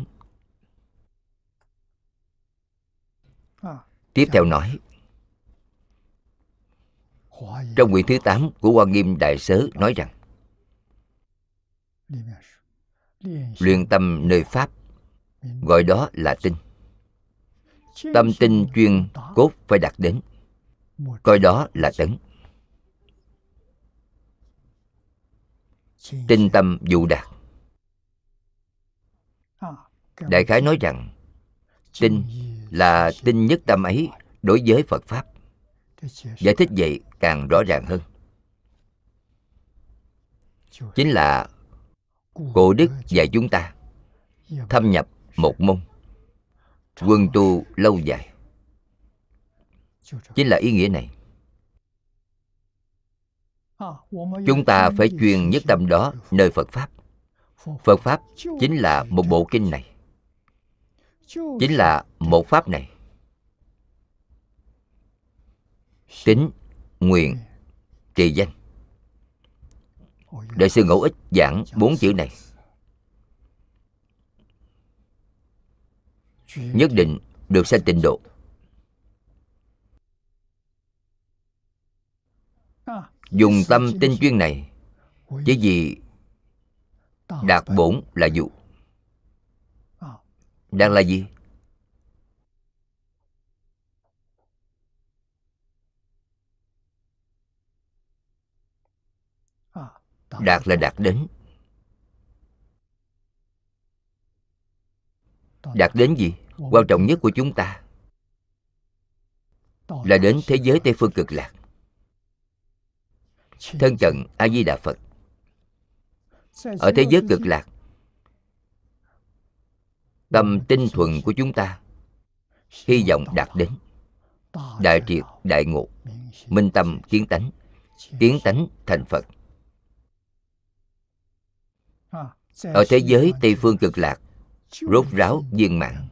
tiếp theo nói, trong quyển thứ 8 của Hoa Nghiêm Đại Sớ nói rằng, Luyện tâm nơi Pháp, Gọi đó là tinh. Tâm tinh chuyên cốt phải đạt đến, Coi đó là tấn. Tinh tâm dụ đạt. Đại khái nói rằng, Tinh là tinh nhất tâm ấy đối với Phật Pháp. Giải thích vậy càng rõ ràng hơn. Chính là Cổ đức dạy chúng ta Thâm nhập một môn, Quân tu lâu dài. Chính là ý nghĩa này. Chúng ta phải chuyên nhất tâm đó nơi Phật Pháp. Phật Pháp chính là một bộ kinh này. Chính là một Pháp này. Tính, nguyện, trì danh. Đại sư Ngẫu Ích giảng bốn chữ này. Nhất định được sanh tịnh độ. Dùng tâm tinh chuyên này Chỉ vì Đạt bổn là dụ đang là gì? đạt là đạt đến đạt đến gì? Quan trọng nhất của chúng ta là đến thế giới tây phương cực lạc. Thân cận a di đà phật. Ở thế giới cực lạc tâm tinh thuần của chúng ta. Hy vọng đạt đến. Đại triệt, đại ngộ. Minh tâm, kiến tánh. Kiến tánh, thành phật. Ở thế giới tây phương cực lạc, rốt ráo viên mãn.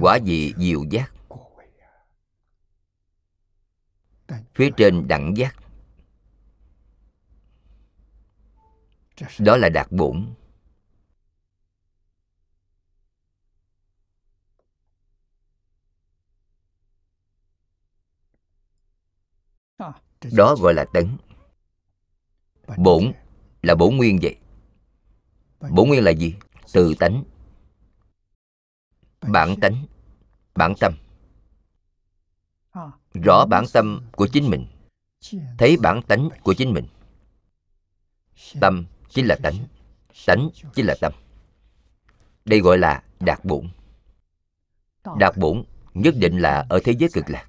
Quả vị diệu giác. Phía trên đẳng giác. Đó là đạt bổn. Đó gọi là tấn. Bổn là bổn nguyên vậy. Bổn nguyên là gì? Từ tánh. Bản tánh bản tâm. Rõ bản tâm của chính mình. Thấy bản tánh của chính mình. Tâm chính là tánh. Tánh chính là tâm. Đây gọi là đạt bổn. Đạt bổn nhất định là ở thế giới cực lạc.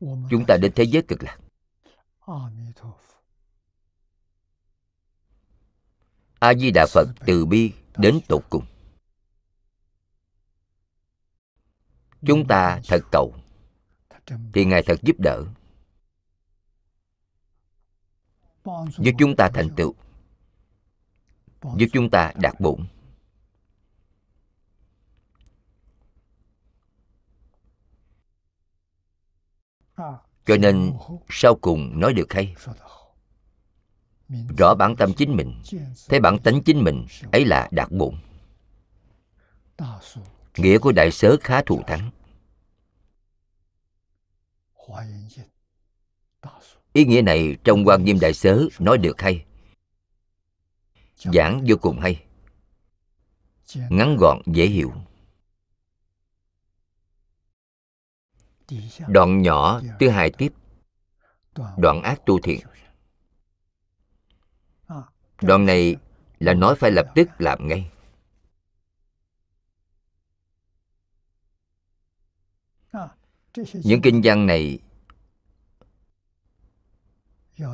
Chúng ta đến thế giới cực lạc. A di đà phật từ bi đến tột cùng. Chúng ta thật cầu. Thì ngài thật giúp đỡ giúp chúng ta thành tựu. Giúp chúng ta đạt bụng cho nên sau cùng nói được hay. Rõ bản tâm chính mình, thấy bản tánh chính mình, ấy là đạt bụng nghĩa của đại sớ khá thù thắng ý nghĩa này trong quan nghiêm đại sớ nói được hay? Giảng vô cùng hay. Ngắn gọn, dễ hiểu. Đoạn nhỏ, thứ hai tiếp. Đoạn ác tu thiện. Đoạn này là nói phải lập tức làm ngay. Những kinh văn này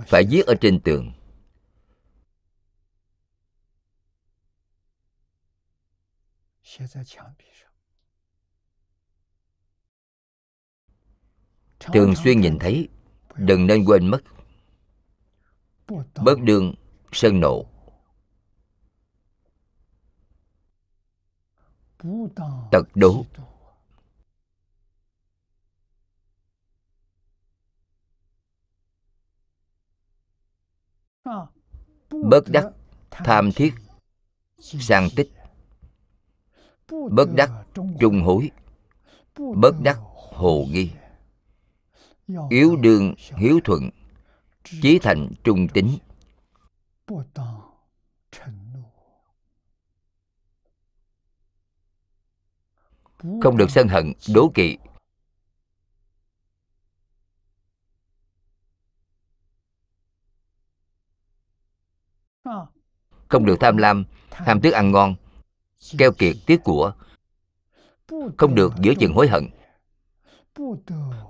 phải viết ở trên tường. Thường xuyên nhìn thấy đừng nên quên mất. bớt đương sân nộ. tật đố bất đắc tham thiết. sang tích. bất đắc trung hối. bất đắc hồ nghi. yếu đương hiếu thuận chí thành trung tính không được sân hận đố kỵ không được tham lam, ham tiếc ăn ngon, keo kiệt tiếc của, không được giữa chừng hối hận,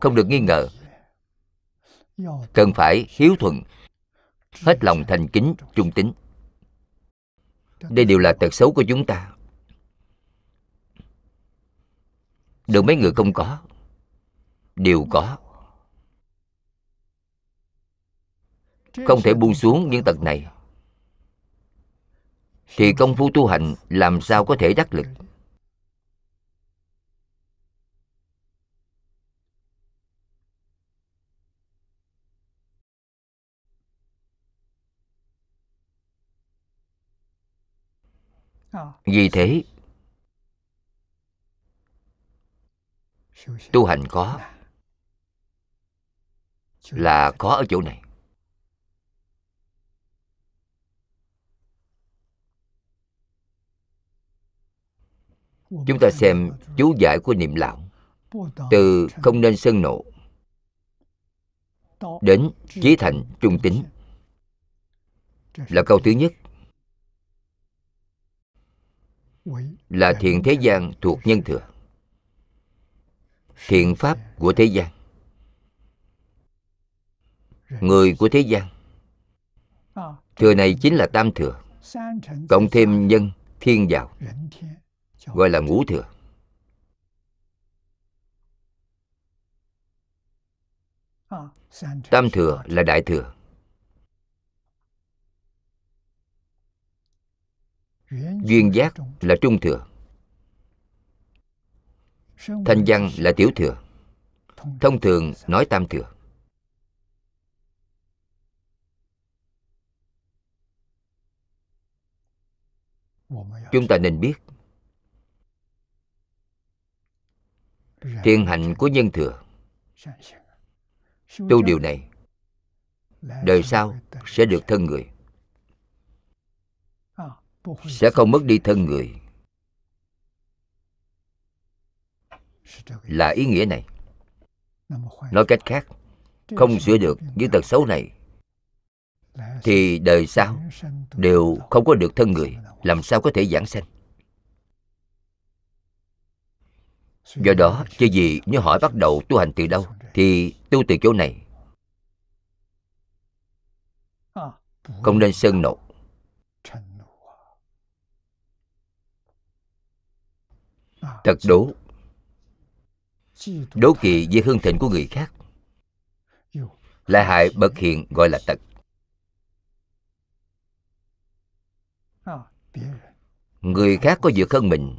không được nghi ngờ, cần phải hiếu thuận, hết lòng thành kính trung tín. Đây đều là tật xấu của chúng ta. Được mấy người không có, đều có. Không thể buông xuống những tật này thì công phu tu hành làm sao có thể đắc lực? Vì thế, tu hành có, là có ở chỗ này. Chúng ta xem chú giải của niệm lão từ không nên sân nộ đến chí thành trung tính là câu thứ nhất. Là thiện thế gian thuộc nhân thừa, thiện pháp của thế gian. Người của thế gian, thừa này chính là tam thừa, cộng thêm nhân, thiên vào gọi là ngũ thừa. Tam thừa là đại thừa. Duyên giác là trung thừa. Thanh văn là tiểu thừa. Thông thường nói tam thừa. chúng ta nên biết thiên hạnh của nhân thừa. Tu điều này, đời sau sẽ được thân người. Sẽ không mất đi thân người. Là ý nghĩa này. Nói cách khác, không sửa được những tật xấu này, thì đời sau đều không có được thân người. Làm sao có thể giảng sanh? Do đó chứ gì nếu hỏi bắt đầu tu hành từ đâu, thì tu từ chỗ này. Không nên sân nộ. Thật đố. Đố kỵ về hương thịnh của người khác. Lại hại bậc hiện gọi là tật. Người khác có vượt hơn mình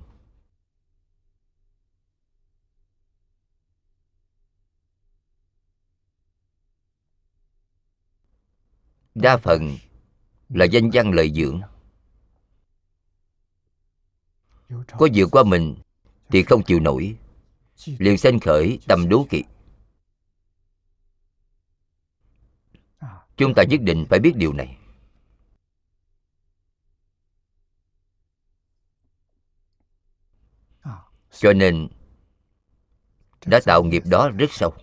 đa phần là danh văn lợi dưỡng. Có vượt qua mình thì không chịu nổi. Liền sanh khởi tâm đố kỵ. Chúng ta nhất định phải biết điều này. Cho nên, đã tạo nghiệp đó rất sâu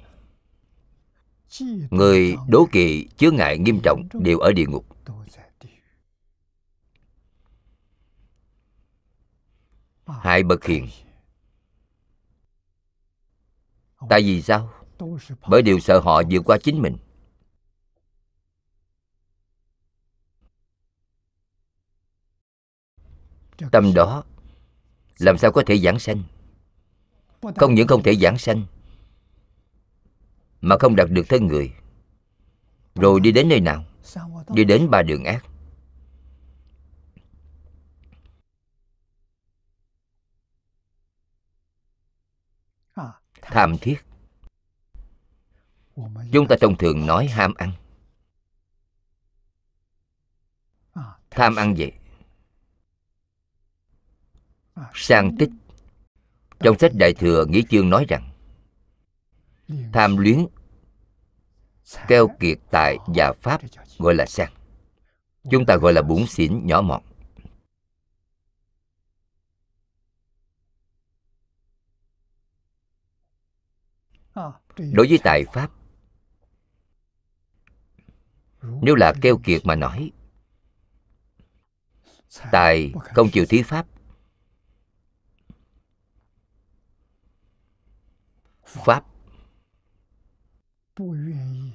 người đố kỵ chứa ngại nghiêm trọng đều ở địa ngục. Hại bậc hiền. Tại vì sao? Bởi điều sợ họ vượt qua chính mình. Tâm đó làm sao có thể giảng sanh? Không những không thể giảng sanh mà không đạt được thân người. Rồi đi đến nơi nào? Đi đến ba đường ác. Tham thiết. Chúng ta thông thường nói ham ăn. Tham ăn vậy. Sang tích. Trong sách đại thừa nghĩa chương nói rằng tham luyến keo kiệt tài và pháp gọi là sang chúng ta gọi là bủn xỉn nhỏ mọn. Đối với tài pháp nếu là keo kiệt mà nói tài không chịu thí pháp. Pháp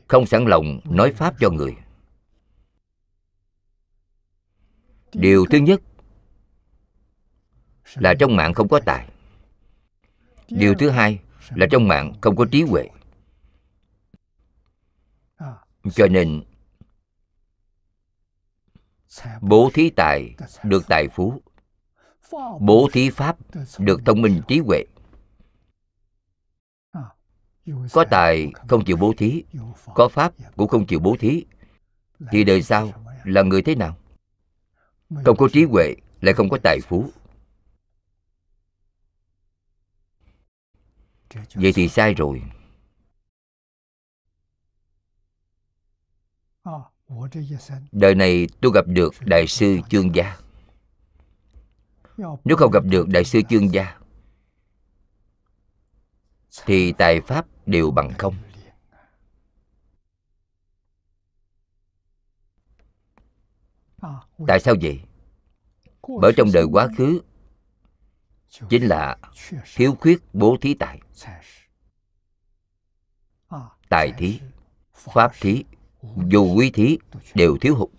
không sẵn lòng nói pháp cho người. Điều thứ nhất là trong mạng không có tài. Điều thứ hai là trong mạng không có trí huệ. Cho nên, bố thí tài được tài phú, bố thí pháp được thông minh trí huệ có tài không chịu bố thí, có pháp cũng không chịu bố thí. Thì đời sau là người thế nào? Không có trí huệ lại không có tài phú. Vậy thì sai rồi. Đời này tôi gặp được đại sư chương gia. Nếu không gặp được đại sư chương gia, thì tài pháp đều bằng không. Tại sao vậy? Bởi trong đời quá khứ chính là thiếu khuyết bố thí tài. Tài thí, pháp thí, dù quý thí đều thiếu hụt.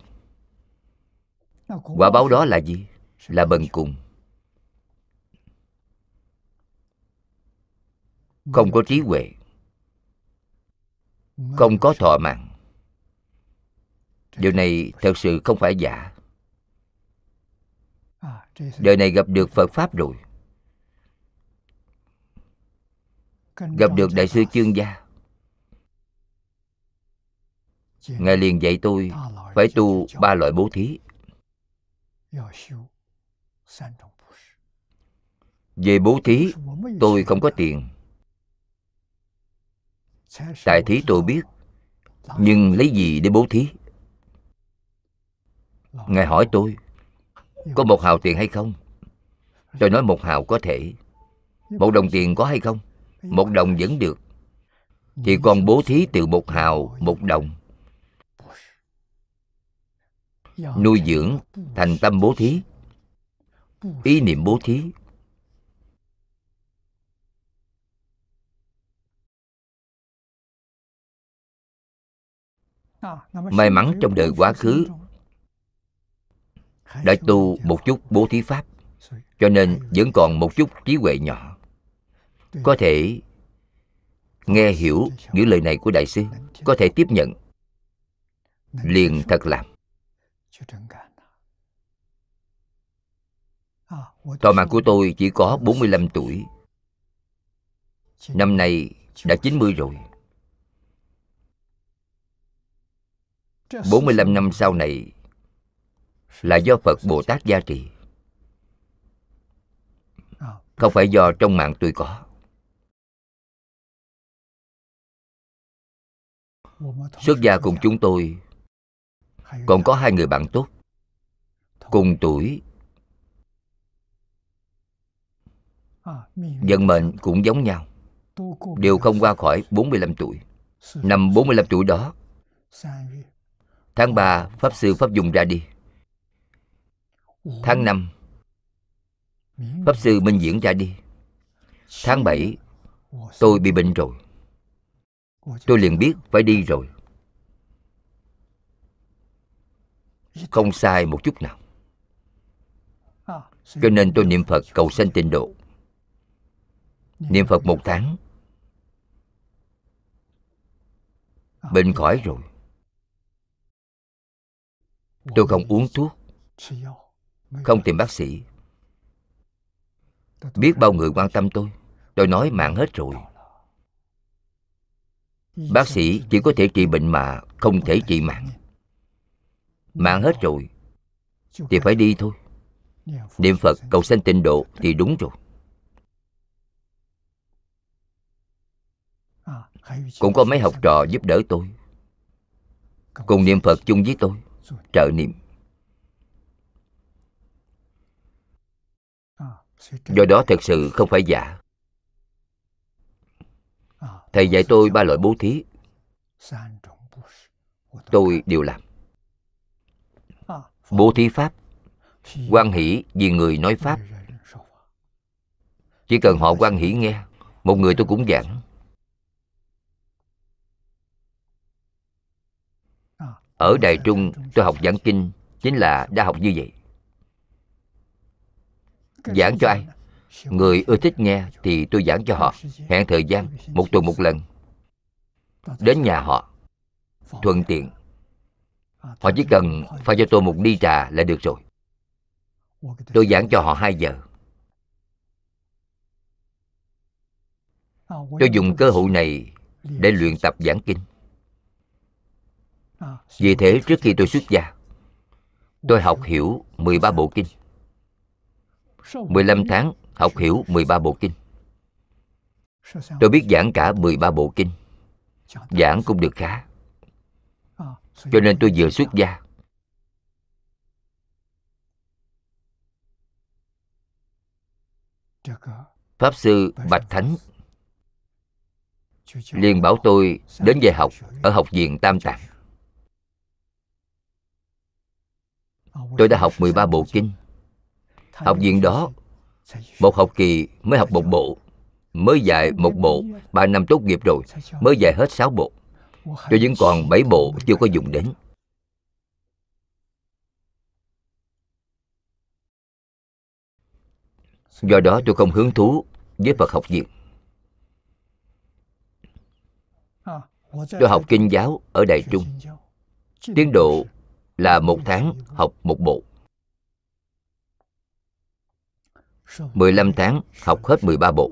Quả báo đó là gì? Là bần cùng. Không có trí huệ không có thọ mạng. Điều này thật sự không phải giả. Đời này gặp được phật pháp rồi. Gặp được đại sư chương gia. Ngài liền dạy tôi phải tu ba loại bố thí. Về bố thí, tôi không có tiền tài thí tôi biết, nhưng lấy gì để bố thí? Ngài hỏi tôi, có một hào tiền hay không? Tôi nói một hào có thể. Một đồng tiền có hay không? Một đồng vẫn được. Thì còn bố thí từ một hào, một đồng. Nuôi dưỡng thành tâm bố thí. Ý niệm bố thí. May mắn trong đời quá khứ. đã tu một chút bố thí pháp cho nên vẫn còn một chút trí huệ nhỏ. Có thể nghe hiểu những lời này của đại sư có thể tiếp nhận. liền thật làm. Thọ mạng của tôi chỉ có 45 tuổi. Năm nay đã 90 rồi 45 năm sau này là do Phật Bồ Tát gia trì. Không phải do trong mạng tôi có. Xuất gia cùng chúng tôi Còn có hai người bạn tốt Cùng tuổi, Vận mệnh cũng giống nhau, Đều không qua khỏi 45 tuổi. Năm 45 tuổi đó Tháng 3 Pháp Sư Pháp Dùng ra đi. Tháng 5 Pháp Sư Minh Diễn ra đi. Tháng 7 Tôi bị bệnh rồi. Tôi liền biết phải đi rồi. Không sai một chút nào. Cho nên tôi niệm Phật cầu sanh tịnh độ. Niệm Phật một tháng. Bệnh khỏi rồi. Tôi không uống thuốc. Không tìm bác sĩ. Biết bao người quan tâm tôi. Tôi nói mạng hết rồi. Bác sĩ chỉ có thể trị bệnh mà Không thể trị mạng. Mạng hết rồi, Thì phải đi thôi. Niệm Phật, cầu sanh tịnh độ Thì đúng rồi. Cũng có mấy học trò giúp đỡ tôi. Cùng niệm Phật chung với tôi. Trợ niệm. Do đó thật sự không phải giả. Thầy dạy tôi ba loại bố thí. Tôi đều làm. Bố thí Pháp. Quan hỷ vì người nói Pháp. Chỉ cần họ quan hỷ nghe Một người tôi cũng giảng Ở Đài Trung tôi học giảng kinh, Chính là đã học như vậy. Giảng cho ai? Người ưa thích nghe thì tôi giảng cho họ. Hẹn thời gian, một tuần một lần. Đến nhà họ, Thuận tiện. Họ chỉ cần pha cho tôi một ly trà là được rồi. Tôi giảng cho họ 2 giờ. Tôi dùng cơ hội này để luyện tập giảng kinh. Vì thế trước khi tôi xuất gia, Tôi học hiểu 13 bộ kinh. 15 tháng học hiểu 13 bộ kinh. Tôi biết giảng cả 13 bộ kinh. Giảng cũng được khá. Cho nên tôi vừa xuất gia, Pháp sư Bạch Thánh liền bảo tôi đến về học ở học viện Tam Tạng. Tôi đã học 13 bộ kinh. Học viện đó, một học kỳ mới học một bộ, mới dạy một bộ, ba năm tốt nghiệp rồi, mới dạy hết sáu bộ. Tôi vẫn còn bảy bộ chưa có dùng đến. Do đó tôi không hứng thú với Phật học viện. Tôi học kinh giáo ở Đại Trung. Tiến độ là một tháng học một bộ. 15 tháng học hết 13 bộ.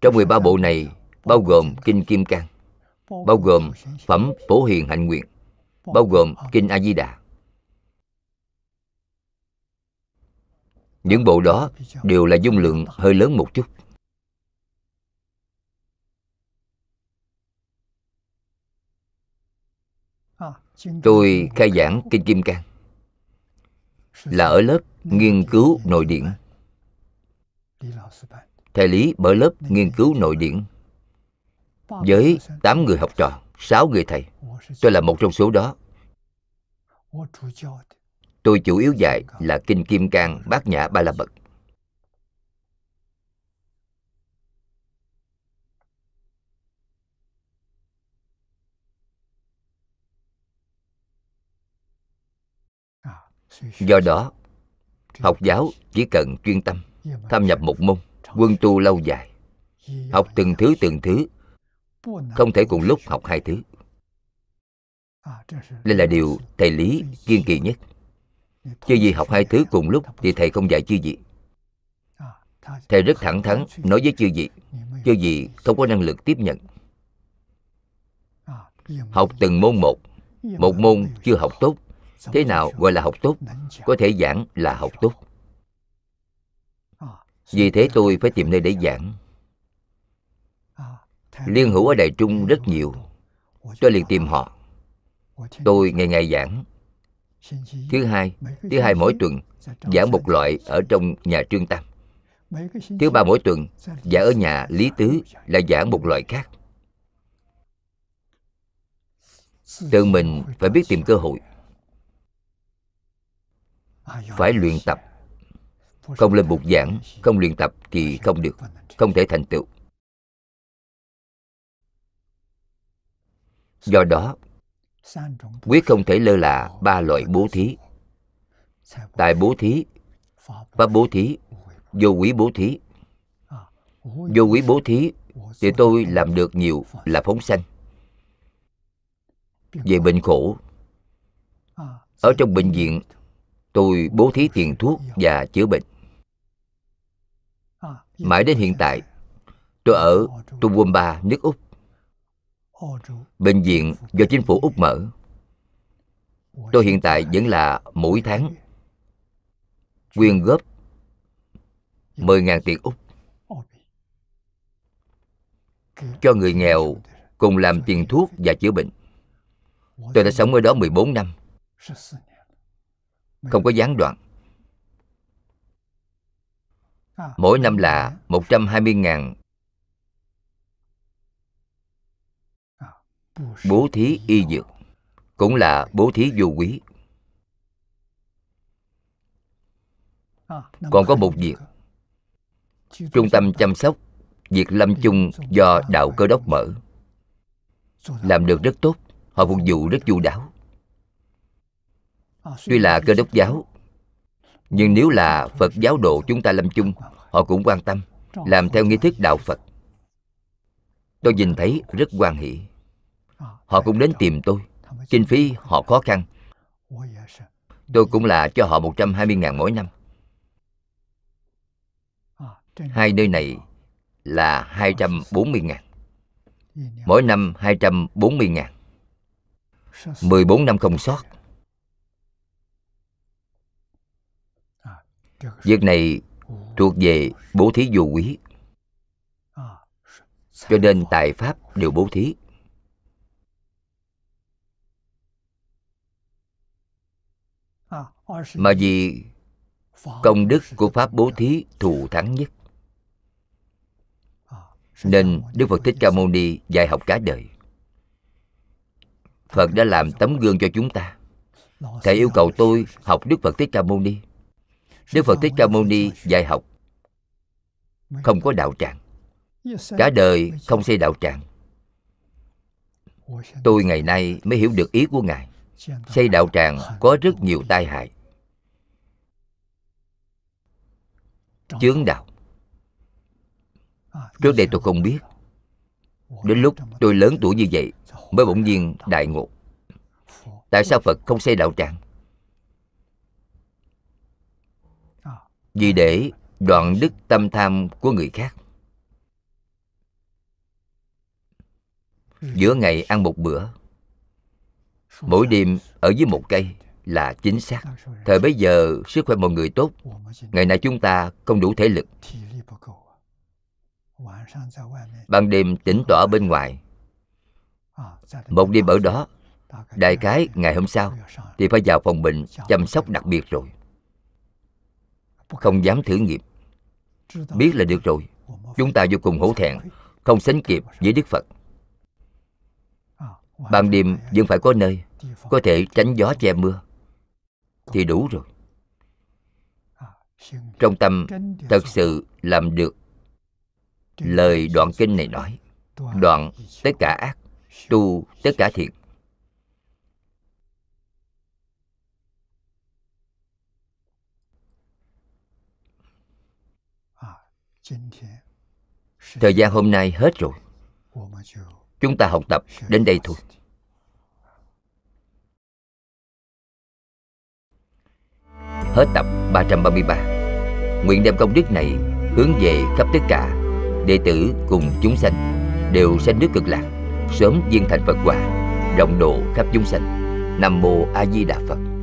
Trong 13 bộ này bao gồm Kinh Kim Cang, bao gồm Phẩm Phổ Hiền Hạnh Nguyện, bao gồm Kinh A Di Đà. Những bộ đó đều là dung lượng hơi lớn một chút. Tôi khai giảng Kinh Kim Cang là ở lớp nghiên cứu nội điển. Thầy Lý mở lớp nghiên cứu nội điển với 8 người học trò, 6 người thầy. Tôi là một trong số đó. Tôi chủ yếu dạy là Kinh Kim Cang Bát Nhã Ba La Mật. Do đó, học giáo chỉ cần chuyên tâm, tham nhập một môn, quân tu lâu dài. Học từng thứ từng thứ, không thể cùng lúc học hai thứ. Đây là điều thầy lý kiên kỳ nhất. Chứ gì học hai thứ cùng lúc thì thầy không dạy chư gì thầy rất thẳng thắn nói với chư gì chư gì không có năng lực tiếp nhận. Học từng môn một một môn chưa học tốt thế nào gọi là học tốt? Có thể giảng là học tốt. Vì thế tôi phải tìm nơi để giảng. Liên hữu ở đài trung rất nhiều. Tôi liền tìm họ. Tôi ngày ngày giảng. Thứ hai thứ hai mỗi tuần giảng một loại ở trong nhà trương tam. Thứ ba mỗi tuần giảng ở nhà lý tứ là giảng một loại khác. Tự mình phải biết tìm cơ hội phải luyện tập. Không lên bục giảng không luyện tập thì không được. Không thể thành tựu. Do đó quyết không thể lơ là ba loại bố thí. Tại bố thí pháp bố thí vô quý bố thí. Vô quý bố thí thì tôi làm được nhiều là phóng sanh. Về bệnh khổ ở trong bệnh viện tôi bố thí tiền thuốc và chữa bệnh. Mãi đến hiện tại tôi ở Toowoomba, nước Úc. Bệnh viện do chính phủ Úc mở. Tôi hiện tại vẫn là mỗi tháng quyên góp 10.000 tiền Úc. Cho người nghèo cùng làm tiền thuốc và chữa bệnh. Tôi đã sống ở đó 14 năm, không có gián đoạn. Mỗi năm là 120.000 bố thí y dược, cũng là bố thí vô quý. Còn có một việc. Trung tâm chăm sóc Việc lâm chung do đạo cơ đốc mở. Làm được rất tốt. Họ phục vụ rất chu đáo Tuy là cơ đốc giáo Nhưng nếu là Phật giáo độ chúng ta lâm chung Họ cũng quan tâm Làm theo nghi thức đạo Phật. Tôi nhìn thấy rất quan hỷ. Họ cũng đến tìm tôi. Kinh phí họ khó khăn. Tôi cũng là cho họ 120.000 mỗi năm. Hai nơi này là 240 ngàn. Mỗi năm 240 ngàn. 14 năm không sót Việc này thuộc về bố thí vô quý. Cho nên tài Pháp đều bố thí. Mà vì công đức của Pháp bố thí thù thắng nhất, nên đức phật thích ca mâu ni dạy học cả đời. Phật đã làm tấm gương cho chúng ta. Thầy yêu cầu tôi học đức phật thích ca mâu ni đức phật thích ca mâu ni dạy học. Không có đạo tràng. Cả đời không xây đạo tràng. Tôi ngày nay mới hiểu được ý của ngài. Xây đạo tràng có rất nhiều tai hại. Chướng đạo. Trước đây tôi không biết. Đến lúc tôi lớn tuổi như vậy, Mới bỗng nhiên đại ngộ. Tại sao Phật không xây đạo tràng? Vì để đoạn đức tâm tham của người khác. Giữa ngày ăn một bữa, Mỗi đêm ở dưới một cây là chính xác. Thời bấy giờ, sức khỏe mọi người tốt. Ngày nay chúng ta không đủ thể lực. Ban đêm tỉnh tỏa bên ngoài. Một đêm ở đó, đại khái ngày hôm sau, thì phải vào phòng bệnh chăm sóc đặc biệt rồi không dám thử nghiệm. Biết là được rồi. Chúng ta vô cùng hổ thẹn, không sánh kịp với đức phật. Ban đêm vẫn phải có nơi, có thể tránh gió che mưa. Thì đủ rồi. Trong tâm, thật sự làm được lời đoạn kinh này nói, đoạn tất cả ác, tu tất cả thiện. Thời gian hôm nay hết rồi. chúng ta học tập đến đây thôi. Hết tập 333 Nguyện đem công đức này hướng về khắp tất cả. Đệ tử cùng chúng sanh Đều sanh nước cực lạc Sớm viên thành Phật quả Rộng độ khắp chúng sanh. Nam Mô A Di Đà Phật